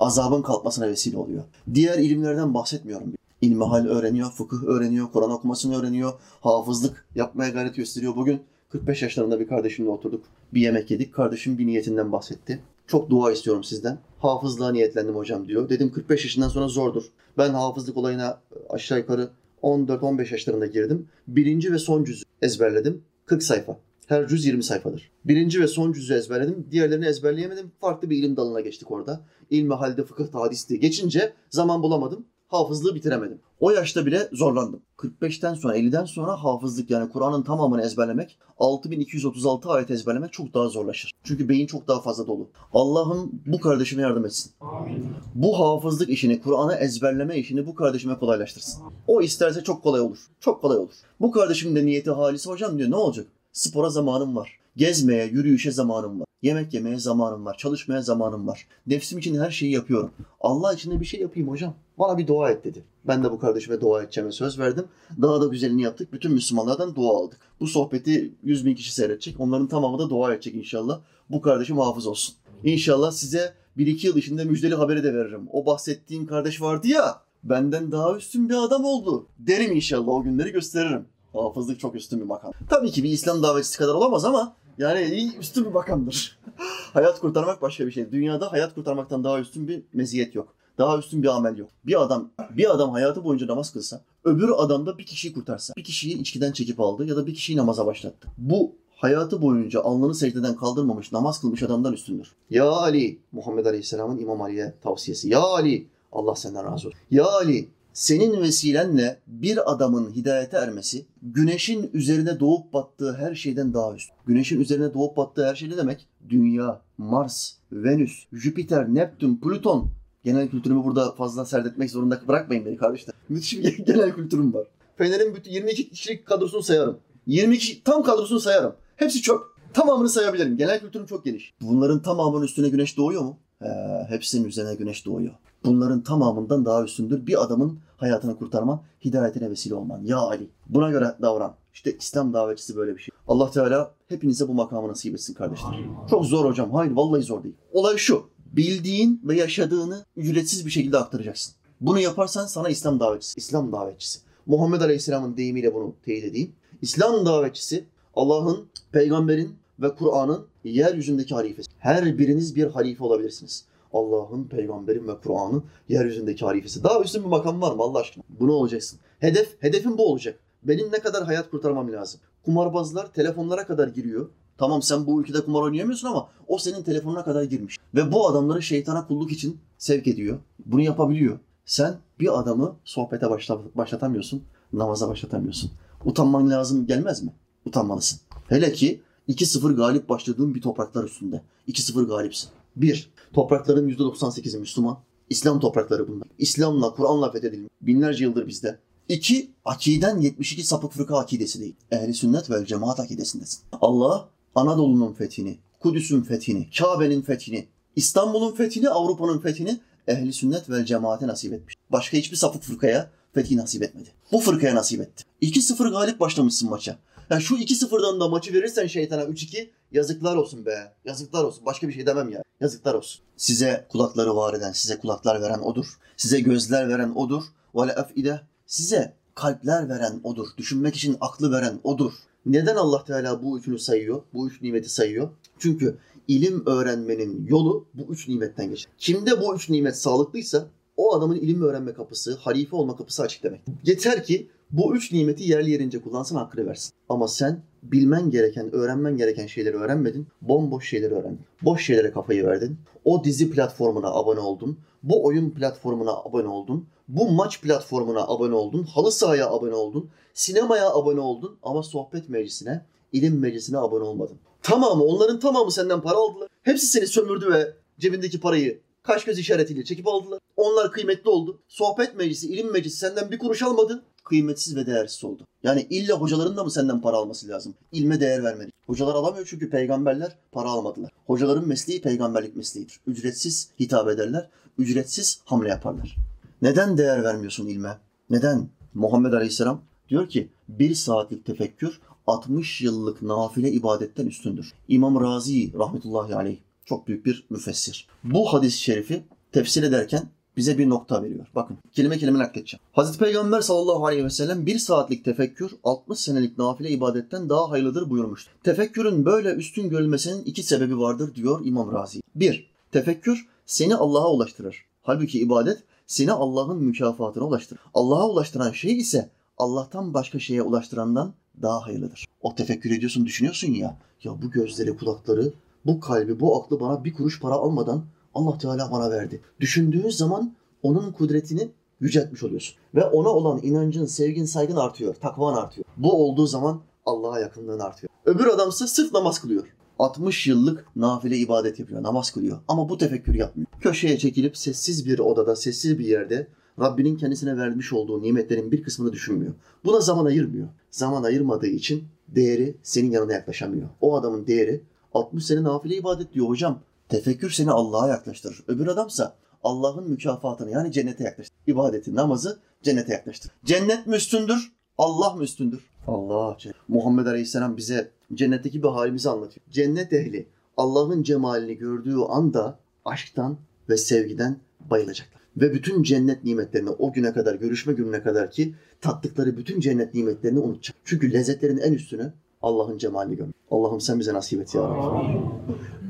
Azabın kalkmasına vesile oluyor. Diğer ilimlerden bahsetmiyorum. İlmihal öğreniyor, fıkıh öğreniyor, Kur'an okumasını öğreniyor, hafızlık yapmaya gayret gösteriyor. Bugün 45 yaşlarında bir kardeşimle oturduk. Bir yemek yedik. Kardeşim bir niyetinden bahsetti. Çok dua istiyorum sizden. Hafızlığa niyetlendim hocam diyor. Dedim 45 yaşından sonra zordur. Ben hafızlık olayına aşağı yukarı 14-15 yaşlarında girdim. Birinci ve son cüzü ezberledim. 40 sayfa. Her cüz 20 sayfadır. Birinci ve son cüzü ezberledim. Diğerlerini ezberleyemedim. Farklı bir ilim dalına geçtik orada. İlmi halde, fıkıh, hadis geçince zaman bulamadım. Hafızlığı bitiremedim. O yaşta bile zorlandım. 45'ten sonra 50'den sonra hafızlık yani Kur'an'ın tamamını ezberlemek 6236 ayet ezberlemek çok daha zorlaşır. Çünkü beyin çok daha fazla dolu. Allah'ım bu kardeşime yardım etsin. Amin. Bu hafızlık işini, Kur'an'ı ezberleme işini bu kardeşime kolaylaştırsın. O isterse çok kolay olur. Çok kolay olur. Bu kardeşimin de niyeti halisi hocam diyor ne olacak? Spora zamanım var. Gezmeye, yürüyüşe zamanım var. Yemek yemeye zamanım var. Çalışmaya zamanım var. Nefsim için her şeyi yapıyorum. Allah için de bir şey yapayım hocam. Bana bir dua et dedi. Ben de bu kardeşime dua edeceğime söz verdim. Daha da güzelini yaptık. Bütün Müslümanlardan dua aldık. Bu sohbeti 100 bin kişi seyredecek. Onların tamamı da dua edecek inşallah. Bu kardeşim hafız olsun. İnşallah size bir iki yıl içinde müjdeli haberi de veririm. O bahsettiğim kardeş vardı ya, benden daha üstün bir adam oldu. Derim inşallah o günleri gösteririm. Hafızlık çok üstün bir makam. Tabii ki bir İslam davetçisi kadar olamaz ama yani üstün bir makamdır. hayat kurtarmak başka bir şey. Dünyada hayat kurtarmaktan daha üstün bir meziyet yok. Daha üstün bir amel yok. Bir adam bir adam hayatı boyunca namaz kılsa, öbür adam da bir kişiyi kurtarsa, bir kişiyi içkiden çekip aldı ya da bir kişiyi namaza başlattı. Bu hayatı boyunca alnını secdeden kaldırmamış, namaz kılmış adamdan üstündür. Ya Ali, Muhammed Aleyhisselam'ın İmam Ali'ye tavsiyesi. Ya Ali, Allah senden razı olsun. Ya Ali, senin vesilenle bir adamın hidayete ermesi, güneşin üzerine doğup battığı her şeyden daha üstün. Güneşin üzerine doğup battığı her şey ne demek? Dünya, Mars, Venüs, Jüpiter, Neptün, Plüton. Genel kültürümü burada fazla serdetmek zorunda bırakmayın beni kardeşler. Müthiş bir genel kültürüm var. Fener'in bütün 22 kişilik kadrosunu sayarım. 20 kişi tam kadrosunu sayarım. Hepsi çöp. Tamamını sayabilirim. Genel kültürüm çok geniş. Bunların tamamının üstüne güneş doğuyor mu? He, hepsinin üzerine güneş doğuyor. Bunların tamamından daha üstündür. Bir adamın hayatını kurtarman, hidayetine vesile olman. Ya Ali. Buna göre davran. İşte İslam davetçisi böyle bir şey. Allah Teala hepinize bu makamı nasip etsin kardeşler. Çok zor hocam. Hayır vallahi zor değil. Olay şu. Bildiğin ve yaşadığını ücretsiz bir şekilde aktaracaksın. Bunu yaparsan sana İslam davetçisi. İslam davetçisi. Muhammed Aleyhisselam'ın deyimiyle bunu teyit edeyim. İslam davetçisi Allah'ın, peygamberin ve Kur'an'ın yeryüzündeki halifesi. Her biriniz bir halife olabilirsiniz. Allah'ın, peygamberin ve Kur'an'ın yeryüzündeki halifesi. Daha üstün bir makam var mı Allah aşkına? Bunu olacaksın. Hedef, hedefin bu olacak. Benim ne kadar hayat kurtarmam lazım? Kumarbazlar telefonlara kadar giriyor. Tamam sen bu ülkede kumar oynayamıyorsun ama o senin telefonuna kadar girmiş. Ve bu adamları şeytana kulluk için sevk ediyor. Bunu yapabiliyor. Sen bir adamı sohbete başla, başlatamıyorsun, namaza başlatamıyorsun. Utanman lazım gelmez mi? Utanmalısın. Hele ki 2-0 galip başladığın bir topraklar üstünde. 2-0 galipsin. Bir, toprakların %98'i Müslüman. İslam toprakları bunlar. İslam'la, Kur'an'la fethedilmiş. Binlerce yıldır bizde. İki, akiden 72 sapık fırka akidesi değil. Ehli sünnet ve cemaat akidesindesin. Allah Anadolu'nun fethini, Kudüs'ün fethini, Kabe'nin fethini, İstanbul'un fethini, Avrupa'nın fethini ehli sünnet ve cemaate nasip etmiş. Başka hiçbir sapık fırkaya fethi nasip etmedi. Bu fırkaya nasip etti. 2-0 galip başlamışsın maça. Ya şu 2-0'dan da maçı verirsen şeytana 3-2 yazıklar olsun be. Yazıklar olsun. Başka bir şey demem ya. Yazıklar olsun. Size kulakları var eden, size kulaklar veren odur. Size gözler veren odur. Ve le efide. Size kalpler veren odur. Düşünmek için aklı veren odur. Neden Allah Teala bu üçünü sayıyor? Bu üç nimeti sayıyor. Çünkü ilim öğrenmenin yolu bu üç nimetten geçer. Kimde bu üç nimet sağlıklıysa o adamın ilim öğrenme kapısı, halife olma kapısı açık demek. Yeter ki bu üç nimeti yerli yerince kullansın hakkını versin. Ama sen bilmen gereken, öğrenmen gereken şeyleri öğrenmedin. Bomboş şeyleri öğrendin. Boş şeylere kafayı verdin. O dizi platformuna abone oldun. Bu oyun platformuna abone oldun. Bu maç platformuna abone oldun. Halı sahaya abone oldun. Sinemaya abone oldun. Ama sohbet meclisine, ilim meclisine abone olmadın. Tamamı, onların tamamı senden para aldılar. Hepsi seni sömürdü ve cebindeki parayı kaş göz işaretiyle çekip aldılar. Onlar kıymetli oldu. Sohbet meclisi, ilim meclisi senden bir kuruş almadı. Kıymetsiz ve değersiz oldu. Yani illa hocaların da mı senden para alması lazım? İlme değer vermeli. Hocalar alamıyor çünkü peygamberler para almadılar. Hocaların mesleği peygamberlik mesleğidir. Ücretsiz hitap ederler. Ücretsiz hamle yaparlar. Neden değer vermiyorsun ilme? Neden? Muhammed Aleyhisselam diyor ki bir saatlik tefekkür 60 yıllık nafile ibadetten üstündür. İmam Razi rahmetullahi aleyh çok büyük bir müfessir. Bu hadis-i şerifi tefsir ederken bize bir nokta veriyor. Bakın kelime kelime nakledeceğim. Hazreti Peygamber sallallahu aleyhi ve sellem bir saatlik tefekkür 60 senelik nafile ibadetten daha hayırlıdır buyurmuştur. Tefekkürün böyle üstün görülmesinin iki sebebi vardır diyor İmam Razi. Bir, tefekkür seni Allah'a ulaştırır. Halbuki ibadet seni Allah'ın mükafatına ulaştırır. Allah'a ulaştıran şey ise Allah'tan başka şeye ulaştırandan daha hayırlıdır. O tefekkür ediyorsun, düşünüyorsun ya, ya bu gözleri, kulakları, bu kalbi, bu aklı bana bir kuruş para almadan Allah Teala bana verdi. Düşündüğün zaman onun kudretini yüceltmiş oluyorsun. Ve ona olan inancın, sevgin, saygın artıyor. Takvan artıyor. Bu olduğu zaman Allah'a yakınlığın artıyor. Öbür adamsa sırf namaz kılıyor. 60 yıllık nafile ibadet yapıyor, namaz kılıyor. Ama bu tefekkür yapmıyor. Köşeye çekilip sessiz bir odada, sessiz bir yerde Rabbinin kendisine vermiş olduğu nimetlerin bir kısmını düşünmüyor. Buna zaman ayırmıyor. Zaman ayırmadığı için değeri senin yanına yaklaşamıyor. O adamın değeri 60 sene nafile ibadet diyor hocam. Tefekkür seni Allah'a yaklaştırır. Öbür adamsa Allah'ın mükafatını yani cennete yaklaştırır. İbadeti, namazı cennete yaklaştırır. Cennet mi üstündür? Allah mı üstündür? Allah. Muhammed Aleyhisselam bize cennetteki bir halimizi anlatıyor. Cennet ehli Allah'ın cemalini gördüğü anda aşktan ve sevgiden bayılacaklar. Ve bütün cennet nimetlerini o güne kadar, görüşme gününe kadar ki tattıkları bütün cennet nimetlerini unutacak. Çünkü lezzetlerin en üstünü Allah'ın cemalini görmek. Allah'ım sen bize nasip et ya Rabbi.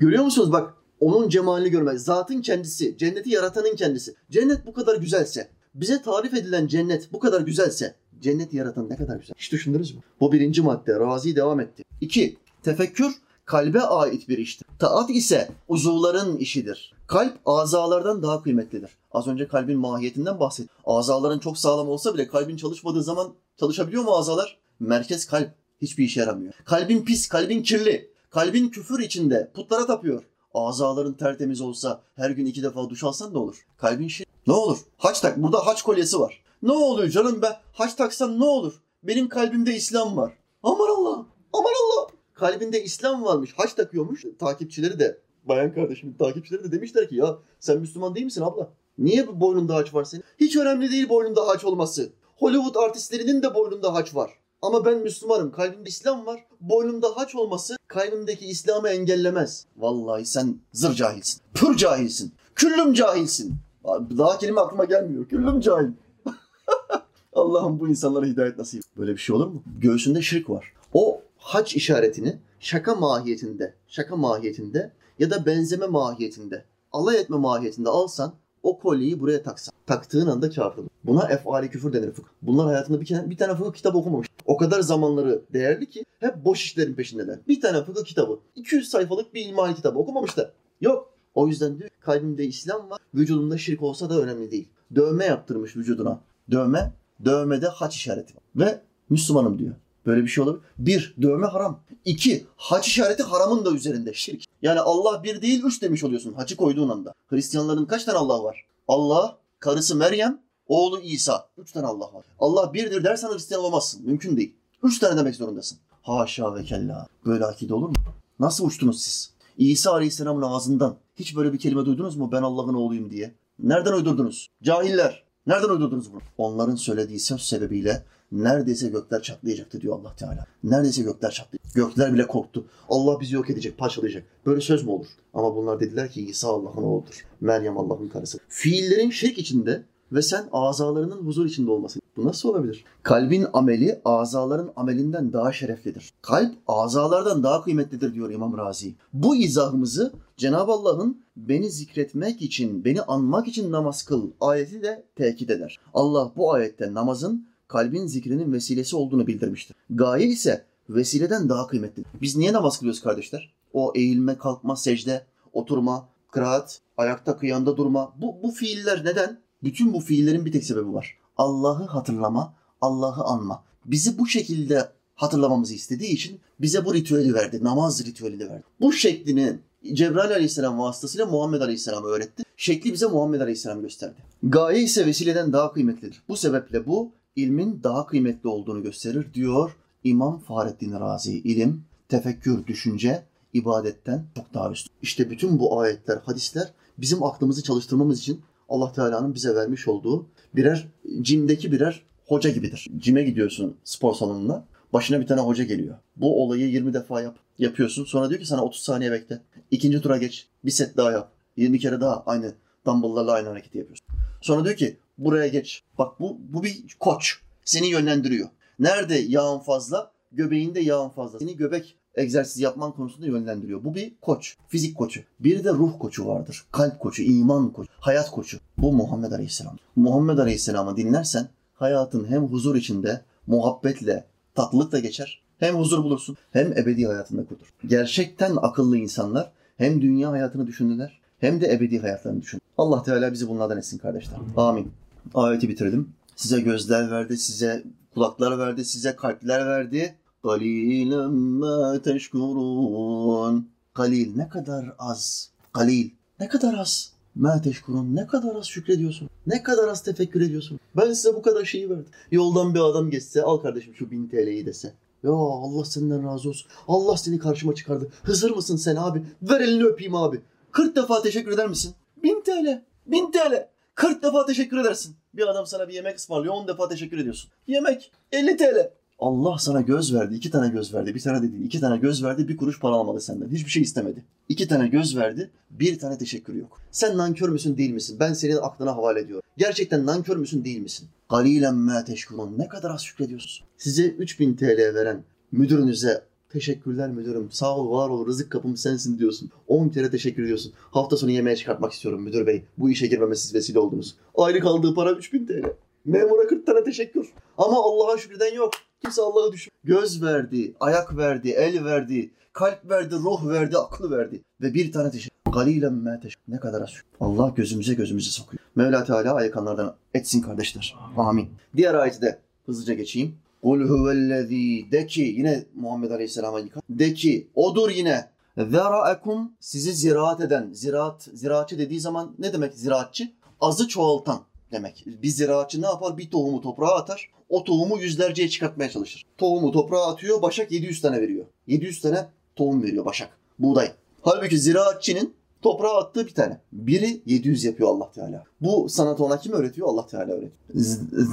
Görüyor musunuz bak onun cemalini görmek. Zatın kendisi, cenneti yaratanın kendisi. Cennet bu kadar güzelse, bize tarif edilen cennet bu kadar güzelse, cenneti yaratan ne kadar güzel. Hiç düşündünüz mü? Bu birinci madde. Razi devam etti. İki, tefekkür kalbe ait bir iştir. Taat ise uzuvların işidir. Kalp azalardan daha kıymetlidir. Az önce kalbin mahiyetinden bahsettim. Azaların çok sağlam olsa bile kalbin çalışmadığı zaman çalışabiliyor mu azalar? Merkez kalp hiçbir işe yaramıyor. Kalbin pis, kalbin kirli. Kalbin küfür içinde, putlara tapıyor. Azaların tertemiz olsa her gün iki defa duş alsan ne olur? Kalbin şey ne olur? Haç tak. Burada haç kolyesi var. Ne oluyor canım ben haç taksam ne olur? Benim kalbimde İslam var. Aman Allah. Aman Allah. Kalbinde İslam varmış. Haç takıyormuş. Takipçileri de bayan kardeşimin takipçileri de demişler ki ya sen Müslüman değil misin abla? Niye bu boynunda haç var senin? Hiç önemli değil boynunda haç olması. Hollywood artistlerinin de boynunda haç var. Ama ben Müslümanım. Kalbimde İslam var. Boynumda haç olması kalbimdeki İslam'ı engellemez. Vallahi sen zır cahilsin. Pür cahilsin. Küllüm cahilsin. Daha kelime aklıma gelmiyor. Küllüm cahil. Allah'ım bu insanlara hidayet nasip. Böyle bir şey olur mu? Göğsünde şirk var. O haç işaretini şaka mahiyetinde, şaka mahiyetinde ya da benzeme mahiyetinde, alay etme mahiyetinde alsan o kolyeyi buraya taksan. Taktığın anda kafir. Buna efali küfür denir fıkıh. Bunlar hayatında bir, tane, bir tane fıkıh kitabı okumamış. O kadar zamanları değerli ki hep boş işlerin peşindeler. Bir tane fıkıh kitabı, 200 sayfalık bir ilmihal kitabı okumamışlar. Yok. O yüzden diyor kalbimde İslam var, vücudumda şirk olsa da önemli değil. Dövme yaptırmış vücuduna. Dövme, dövmede haç işareti var. Ve Müslümanım diyor. Böyle bir şey olabilir. Bir, dövme haram. İki, haç işareti haramın da üzerinde. Şirk. Yani Allah bir değil üç demiş oluyorsun haçı koyduğun anda. Hristiyanların kaç tane Allah var? Allah, karısı Meryem, oğlu İsa. Üç tane Allah var. Allah birdir dersen Hristiyan olamazsın. Mümkün değil. Üç tane demek zorundasın. Haşa ve kella. Böyle akide olur mu? Nasıl uçtunuz siz? İsa Aleyhisselam'ın ağzından hiç böyle bir kelime duydunuz mu? Ben Allah'ın oğluyum diye. Nereden uydurdunuz? Cahiller. Nereden uydurdunuz bunu? Onların söylediği söz sebebiyle neredeyse gökler çatlayacaktı diyor Allah Teala. Neredeyse gökler çatlayacak. Gökler bile korktu. Allah bizi yok edecek, parçalayacak. Böyle söz mü olur? Ama bunlar dediler ki İsa Allah'ın oğludur. Meryem Allah'ın karısı. Fiillerin şirk içinde ve sen azalarının huzur içinde olması. Bu nasıl olabilir? Kalbin ameli azaların amelinden daha şereflidir. Kalp azalardan daha kıymetlidir diyor İmam Razi. Bu izahımızı Cenab-ı Allah'ın beni zikretmek için, beni anmak için namaz kıl ayeti de tekit eder. Allah bu ayette namazın kalbin zikrinin vesilesi olduğunu bildirmiştir. Gaye ise vesileden daha kıymetli. Biz niye namaz kılıyoruz kardeşler? O eğilme, kalkma, secde, oturma, kıraat, ayakta kıyanda durma. Bu, bu fiiller neden? Bütün bu fiillerin bir tek sebebi var. Allah'ı hatırlama, Allah'ı anma. Bizi bu şekilde hatırlamamızı istediği için bize bu ritüeli verdi. Namaz ritüelini verdi. Bu şeklini Cebrail aleyhisselam vasıtasıyla Muhammed aleyhisselam öğretti. Şekli bize Muhammed aleyhisselam gösterdi. Gaye ise vesileden daha kıymetlidir. Bu sebeple bu ilmin daha kıymetli olduğunu gösterir diyor İmam Fahrettin Razi. İlim, tefekkür, düşünce ibadetten çok daha üstün. İşte bütün bu ayetler, hadisler bizim aklımızı çalıştırmamız için Allah Teala'nın bize vermiş olduğu birer cimdeki birer hoca gibidir. Cime gidiyorsun spor salonuna. Başına bir tane hoca geliyor. Bu olayı 20 defa yap. Yapıyorsun. Sonra diyor ki sana 30 saniye bekle. İkinci tura geç. Bir set daha yap. 20 kere daha aynı dumbbell'larla aynı hareketi yapıyorsun. Sonra diyor ki buraya geç. Bak bu, bu bir koç. Seni yönlendiriyor. Nerede yağın fazla? Göbeğinde yağın fazla. Seni göbek egzersiz yapman konusunda yönlendiriyor. Bu bir koç, fizik koçu. Bir de ruh koçu vardır. Kalp koçu, iman koçu, hayat koçu. Bu Muhammed Aleyhisselam. Muhammed Aleyhisselam'ı dinlersen hayatın hem huzur içinde, muhabbetle, tatlılıkla geçer. Hem huzur bulursun hem ebedi hayatında kurdur. Gerçekten akıllı insanlar hem dünya hayatını düşündüler hem de ebedi hayatlarını düşün. Allah Teala bizi bunlardan etsin kardeşler. Amin Ayeti bitirelim. Size gözler verdi, size kulaklar verdi, size kalpler verdi. قَلِيلًا مَا تَشْكُرُونَ Kalil ne kadar az. Kalil ne kadar az. Ma teşkurun ne kadar az şükrediyorsun. Ne kadar az tefekkür ediyorsun. Ben size bu kadar şeyi verdim. Yoldan bir adam geçse al kardeşim şu bin TL'yi dese. Ya Allah senden razı olsun. Allah seni karşıma çıkardı. Hızır mısın sen abi? Ver elini öpeyim abi. 40 defa teşekkür eder misin? 1000 TL. 1000 TL. 40 defa teşekkür edersin. Bir adam sana bir yemek ısmarlıyor 10 defa teşekkür ediyorsun. Yemek 50 TL. Allah sana göz verdi, iki tane göz verdi, bir tane de değil, iki tane göz verdi, bir kuruş para almadı senden. Hiçbir şey istemedi. İki tane göz verdi, bir tane teşekkür yok. Sen nankör müsün değil misin? Ben senin aklına havale ediyorum. Gerçekten nankör müsün değil misin? Galilen ma teşkurun. Ne kadar az şükrediyorsun. Size 3000 TL veren müdürünüze teşekkürler müdürüm, sağ ol, var ol, rızık kapım sensin diyorsun. 10 kere teşekkür ediyorsun. Hafta sonu yemeğe çıkartmak istiyorum müdür bey. Bu işe girmeme siz vesile oldunuz. Aylık aldığı para 3000 TL. Memura 40 tane teşekkür. Ama Allah'a şükreden yok. Kimse Allah'ı düşün. Göz verdi, ayak verdi, el verdi, kalp verdi, ruh verdi, aklı verdi. Ve bir tane teşekkür. Galilen me. Ne kadar az. Allah gözümüze gözümüze sokuyor. Mevla Teala ayakanlardan etsin kardeşler. Amin. Diğer ayeti de hızlıca geçeyim. Kul huvellezî de ki yine Muhammed Aleyhisselam'a yıkar. De ki odur yine Zera'ekum sizi ziraat eden, ziraat, ziraatçı dediği zaman ne demek ziraatçı? Azı çoğaltan demek. Bir ziraatçı ne yapar? Bir tohumu toprağa atar. O tohumu yüzlerceye çıkartmaya çalışır. Tohumu toprağa atıyor, başak 700 tane veriyor. 700 tane tohum veriyor başak. Buğday. Halbuki ziraatçının toprağa attığı bir tane. Biri 700 yapıyor Allah Teala. Bu sanatı ona kim öğretiyor? Allah Teala öğretiyor.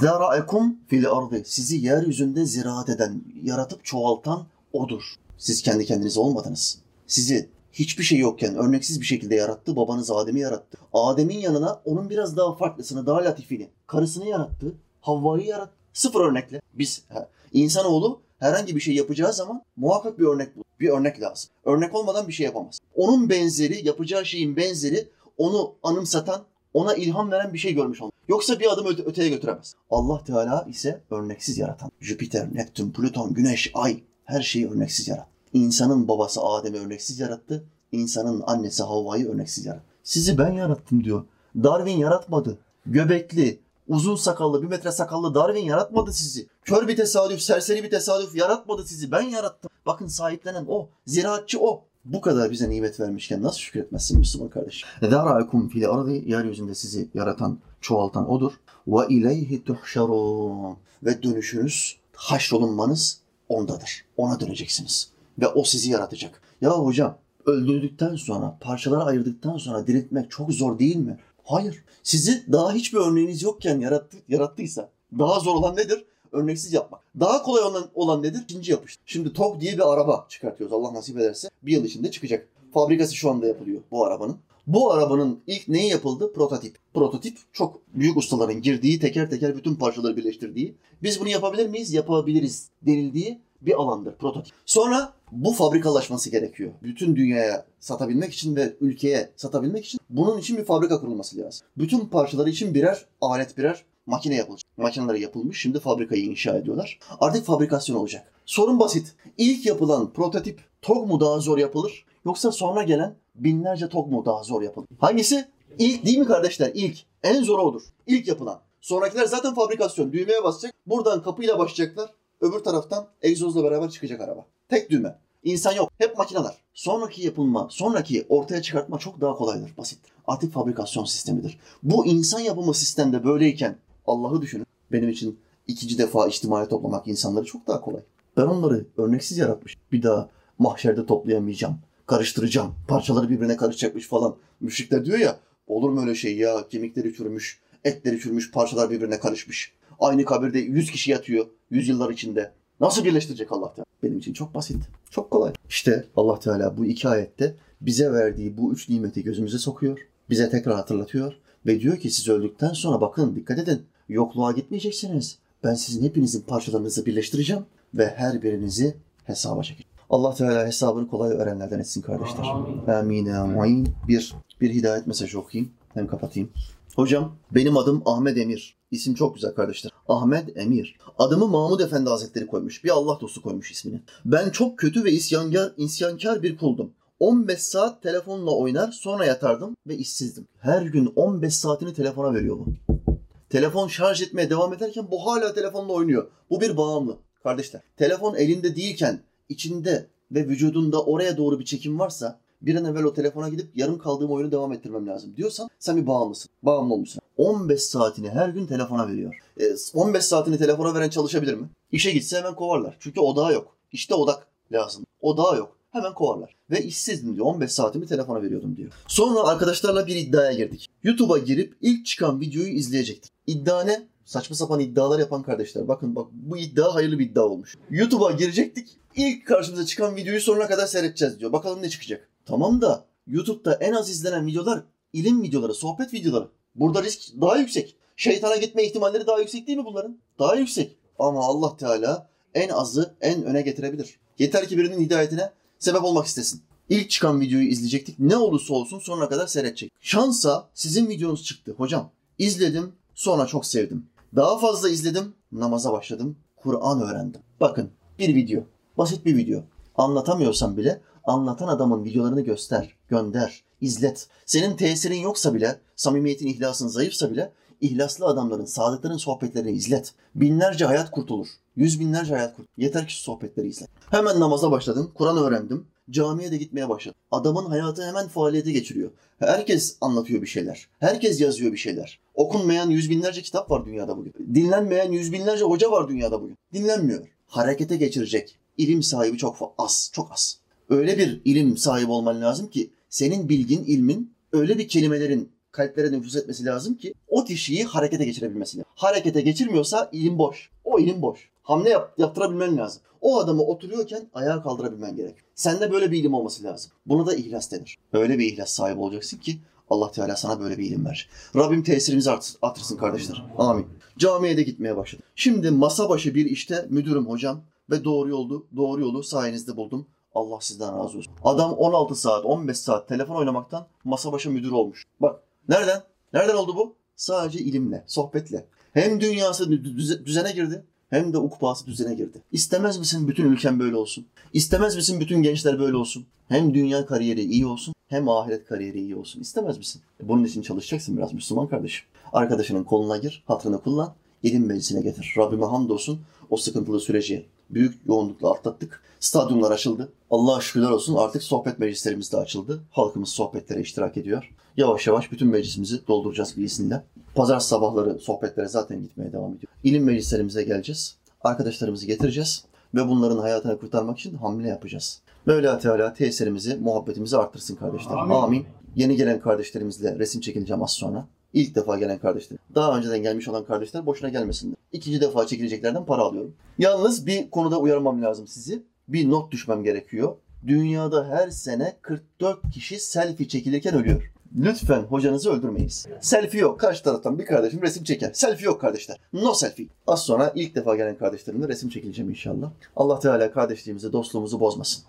Zera'ekum fil ardı. Sizi yeryüzünde ziraat eden, yaratıp çoğaltan odur. Siz kendi kendinize olmadınız. Sizi hiçbir şey yokken örneksiz bir şekilde yarattı. Babanız Adem'i yarattı. Adem'in yanına onun biraz daha farklısını, daha latifini, karısını yarattı. Havva'yı yarattı. Sıfır örnekle. Biz insanoğlu herhangi bir şey yapacağı zaman muhakkak bir örnek bir örnek lazım. Örnek olmadan bir şey yapamaz. Onun benzeri, yapacağı şeyin benzeri onu anımsatan, ona ilham veren bir şey görmüş olmalı. Yoksa bir adım öte, öteye götüremez. Allah Teala ise örneksiz yaratan. Jüpiter, Neptün, Plüton, Güneş, Ay her şeyi örneksiz yarattı. İnsanın babası Adem'i örneksiz yarattı. İnsanın annesi Havva'yı örneksiz yarattı. Sizi ben yarattım diyor. Darwin yaratmadı. Göbekli, uzun sakallı, bir metre sakallı Darwin yaratmadı sizi. Kör bir tesadüf, serseri bir tesadüf yaratmadı sizi. Ben yarattım. Bakın sahiplenen o. Ziraatçı o. Bu kadar bize nimet vermişken nasıl şükretmezsin Müslüman kardeş? Zera'ekum fil ardı yeryüzünde sizi yaratan, çoğaltan odur. Ve ileyhi tuhşarun. Ve dönüşünüz, haşrolunmanız ondadır. Ona döneceksiniz. Ve o sizi yaratacak. Ya hocam öldürdükten sonra, parçalara ayırdıktan sonra diriltmek çok zor değil mi? Hayır. Sizi daha hiçbir örneğiniz yokken yarattı, yarattıysa daha zor olan nedir? Örneksiz yapmak. Daha kolay olan, olan nedir? İkinci yapış. Şimdi TOG diye bir araba çıkartıyoruz. Allah nasip ederse bir yıl içinde çıkacak. Fabrikası şu anda yapılıyor bu arabanın. Bu arabanın ilk neyi yapıldı? Prototip. Prototip çok büyük ustaların girdiği, teker teker bütün parçaları birleştirdiği. Biz bunu yapabilir miyiz? Yapabiliriz denildiği bir alandır prototip. Sonra bu fabrikalaşması gerekiyor. Bütün dünyaya satabilmek için ve ülkeye satabilmek için bunun için bir fabrika kurulması lazım. Bütün parçaları için birer alet, birer makine yapılacak. Makineler yapılmış, şimdi fabrikayı inşa ediyorlar. Artık fabrikasyon olacak. Sorun basit. İlk yapılan prototip TOG mu daha zor yapılır yoksa sonra gelen binlerce TOG mu daha zor yapılır? Hangisi? İlk değil mi kardeşler? İlk. En zor odur. İlk yapılan. Sonrakiler zaten fabrikasyon. Düğmeye basacak. Buradan kapıyla başlayacaklar. Öbür taraftan egzozla beraber çıkacak araba. Tek düğme. İnsan yok. Hep makineler. Sonraki yapılma, sonraki ortaya çıkartma çok daha kolaydır, basit. Artık fabrikasyon sistemidir. Bu insan yapımı sistemde böyleyken Allah'ı düşünün. Benim için ikinci defa içtimaya toplamak insanları çok daha kolay. Ben onları örneksiz yaratmış. Bir daha mahşerde toplayamayacağım. Karıştıracağım. Parçaları birbirine karışacakmış falan. Müşrikler diyor ya olur mu öyle şey ya kemikleri çürümüş, etleri çürümüş, parçalar birbirine karışmış. Aynı kabirde 100 kişi yatıyor yüzyıllar içinde. Nasıl birleştirecek Allah Teala? Benim için çok basit, çok kolay. İşte Allah Teala bu iki ayette bize verdiği bu üç nimeti gözümüze sokuyor. Bize tekrar hatırlatıyor ve diyor ki siz öldükten sonra bakın dikkat edin yokluğa gitmeyeceksiniz. Ben sizin hepinizin parçalarınızı birleştireceğim ve her birinizi hesaba çekeceğim. Allah Teala hesabını kolay öğrenlerden etsin kardeşler. Amin. Amin. Bir, bir hidayet mesajı okuyayım. Hem kapatayım. Hocam benim adım Ahmet Emir. İsim çok güzel kardeşler. Ahmet Emir. Adımı Mahmud Efendi Hazretleri koymuş. Bir Allah dostu koymuş ismini. Ben çok kötü ve isyankar, isyankar bir kuldum. 15 saat telefonla oynar sonra yatardım ve işsizdim. Her gün 15 saatini telefona veriyor bu. Telefon şarj etmeye devam ederken bu hala telefonla oynuyor. Bu bir bağımlı. Kardeşler, telefon elinde değilken içinde ve vücudunda oraya doğru bir çekim varsa bir an evvel o telefona gidip yarım kaldığım oyunu devam ettirmem lazım diyorsan sen bir bağımlısın. Bağımlı olmuşsun. 15 saatini her gün telefona veriyor. E, 15 saatini telefona veren çalışabilir mi? İşe gitse hemen kovarlar. Çünkü odağı yok. İşte odak lazım. Odağı yok. Hemen kovarlar. Ve işsizdim diyor. 15 saatimi telefona veriyordum diyor. Sonra arkadaşlarla bir iddiaya girdik. YouTube'a girip ilk çıkan videoyu izleyecektik. İddia ne? Saçma sapan iddialar yapan kardeşler. Bakın bak bu iddia hayırlı bir iddia olmuş. YouTube'a girecektik. İlk karşımıza çıkan videoyu sonuna kadar seyredeceğiz diyor. Bakalım ne çıkacak. Tamam da YouTube'da en az izlenen videolar ilim videoları, sohbet videoları. Burada risk daha yüksek. Şeytana gitme ihtimalleri daha yüksek değil mi bunların? Daha yüksek. Ama Allah Teala en azı en öne getirebilir. Yeter ki birinin hidayetine sebep olmak istesin. İlk çıkan videoyu izleyecektik. Ne olursa olsun sonuna kadar seyredecek. Şansa sizin videonuz çıktı hocam. İzledim sonra çok sevdim. Daha fazla izledim namaza başladım. Kur'an öğrendim. Bakın bir video. Basit bir video. Anlatamıyorsam bile anlatan adamın videolarını göster, gönder, izlet. Senin tesirin yoksa bile, samimiyetin, ihlasın zayıfsa bile ihlaslı adamların, sadıkların sohbetlerini izlet. Binlerce hayat kurtulur. Yüz binlerce hayat kurtulur. Yeter ki şu sohbetleri izle. Hemen namaza başladım. Kur'an öğrendim. Camiye de gitmeye başladım. Adamın hayatı hemen faaliyete geçiriyor. Herkes anlatıyor bir şeyler. Herkes yazıyor bir şeyler. Okunmayan yüz binlerce kitap var dünyada bugün. Dinlenmeyen yüz binlerce hoca var dünyada bugün. Dinlenmiyor. Harekete geçirecek. İlim sahibi çok az. Çok az. Öyle bir ilim sahibi olman lazım ki senin bilgin, ilmin öyle bir kelimelerin kalplere nüfuz etmesi lazım ki o kişiyi harekete geçirebilmesi lazım. Harekete geçirmiyorsa ilim boş. O ilim boş. Hamle yap, yaptırabilmen lazım. O adamı oturuyorken ayağa kaldırabilmen gerek. Sende böyle bir ilim olması lazım. Buna da ihlas denir. Öyle bir ihlas sahibi olacaksın ki Allah Teala sana böyle bir ilim verir. Rabbim tesirimizi art, artırsın kardeşler. Amin. Camiye de gitmeye başladım. Şimdi masa başı bir işte müdürüm hocam ve doğru yoldu, doğru yolu sayenizde buldum. Allah sizden razı olsun. Adam 16 saat, 15 saat telefon oynamaktan masa başı müdür olmuş. Bak nereden? Nereden oldu bu? Sadece ilimle, sohbetle. Hem dünyası düzene girdi hem de ukbası düzene girdi. İstemez misin bütün ülken böyle olsun? İstemez misin bütün gençler böyle olsun? Hem dünya kariyeri iyi olsun hem ahiret kariyeri iyi olsun. İstemez misin? E, bunun için çalışacaksın biraz Müslüman kardeşim. Arkadaşının koluna gir, hatırını kullan, ilim meclisine getir. Rabbime hamdolsun o sıkıntılı süreci büyük yoğunlukla atlattık. Stadyumlar açıldı. Allah'a şükürler olsun artık sohbet meclislerimiz de açıldı. Halkımız sohbetlere iştirak ediyor. Yavaş yavaş bütün meclisimizi dolduracağız biisinle. Pazar sabahları sohbetlere zaten gitmeye devam ediyor. İlim meclislerimize geleceğiz. Arkadaşlarımızı getireceğiz ve bunların hayatını kurtarmak için hamle yapacağız. Mevla Teala tesirimizi, muhabbetimizi arttırsın kardeşler. Amin. Amin. Yeni gelen kardeşlerimizle resim çekileceğim az sonra. İlk defa gelen kardeşler. Daha önceden gelmiş olan kardeşler boşuna gelmesinler. İkinci defa çekileceklerden para alıyorum. Yalnız bir konuda uyarmam lazım sizi. Bir not düşmem gerekiyor. Dünyada her sene 44 kişi selfie çekilirken ölüyor. Lütfen hocanızı öldürmeyiz. Selfie yok. Karşı taraftan bir kardeşim resim çeker. Selfie yok kardeşler. No selfie. Az sonra ilk defa gelen kardeşlerimle resim çekileceğim inşallah. Allah Teala kardeşliğimizi, dostluğumuzu bozmasın.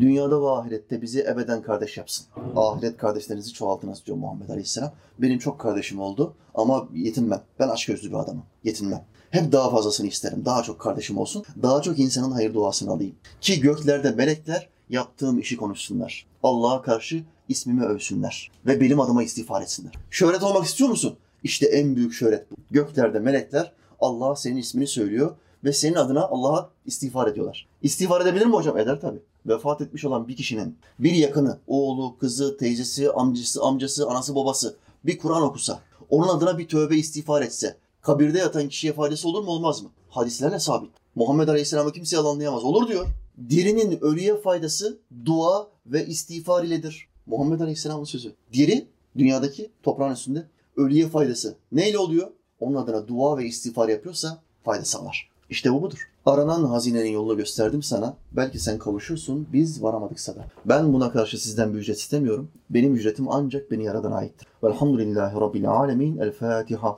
Dünyada ve ahirette bizi ebeden kardeş yapsın. Ahiret kardeşlerinizi çoğaltınız diyor Muhammed Aleyhisselam. Benim çok kardeşim oldu ama yetinmem. Ben aç gözlü bir adamım. Yetinmem. Hep daha fazlasını isterim. Daha çok kardeşim olsun. Daha çok insanın hayır duasını alayım. Ki göklerde melekler yaptığım işi konuşsunlar. Allah'a karşı ismimi övsünler ve benim adıma istiğfar etsinler. Şöhret olmak istiyor musun? İşte en büyük şöhret bu. Göklerde melekler Allah senin ismini söylüyor ve senin adına Allah'a istiğfar ediyorlar. İstiğfar edebilir mi hocam? Eder tabii. Vefat etmiş olan bir kişinin bir yakını, oğlu, kızı, teyzesi, amcası, amcası, anası, babası bir Kur'an okusa, onun adına bir tövbe istiğfar etse, kabirde yatan kişiye faydası olur mu olmaz mı? Hadislerle sabit. Muhammed Aleyhisselam'ı kimse yalanlayamaz. Olur diyor. Dirinin ölüye faydası dua ve istiğfar iledir. Muhammed Aleyhisselam'ın sözü. Diri dünyadaki toprağın üstünde ölüye faydası. Neyle oluyor? Onun adına dua ve istiğfar yapıyorsa fayda sağlar. İşte bu budur. Aranan hazinenin yolunu gösterdim sana. Belki sen kavuşursun, biz varamadıksa da. Ben buna karşı sizden bir ücret istemiyorum. Benim ücretim ancak beni yaradan aittir. Velhamdülillahi Rabbil alemin. El Fatiha.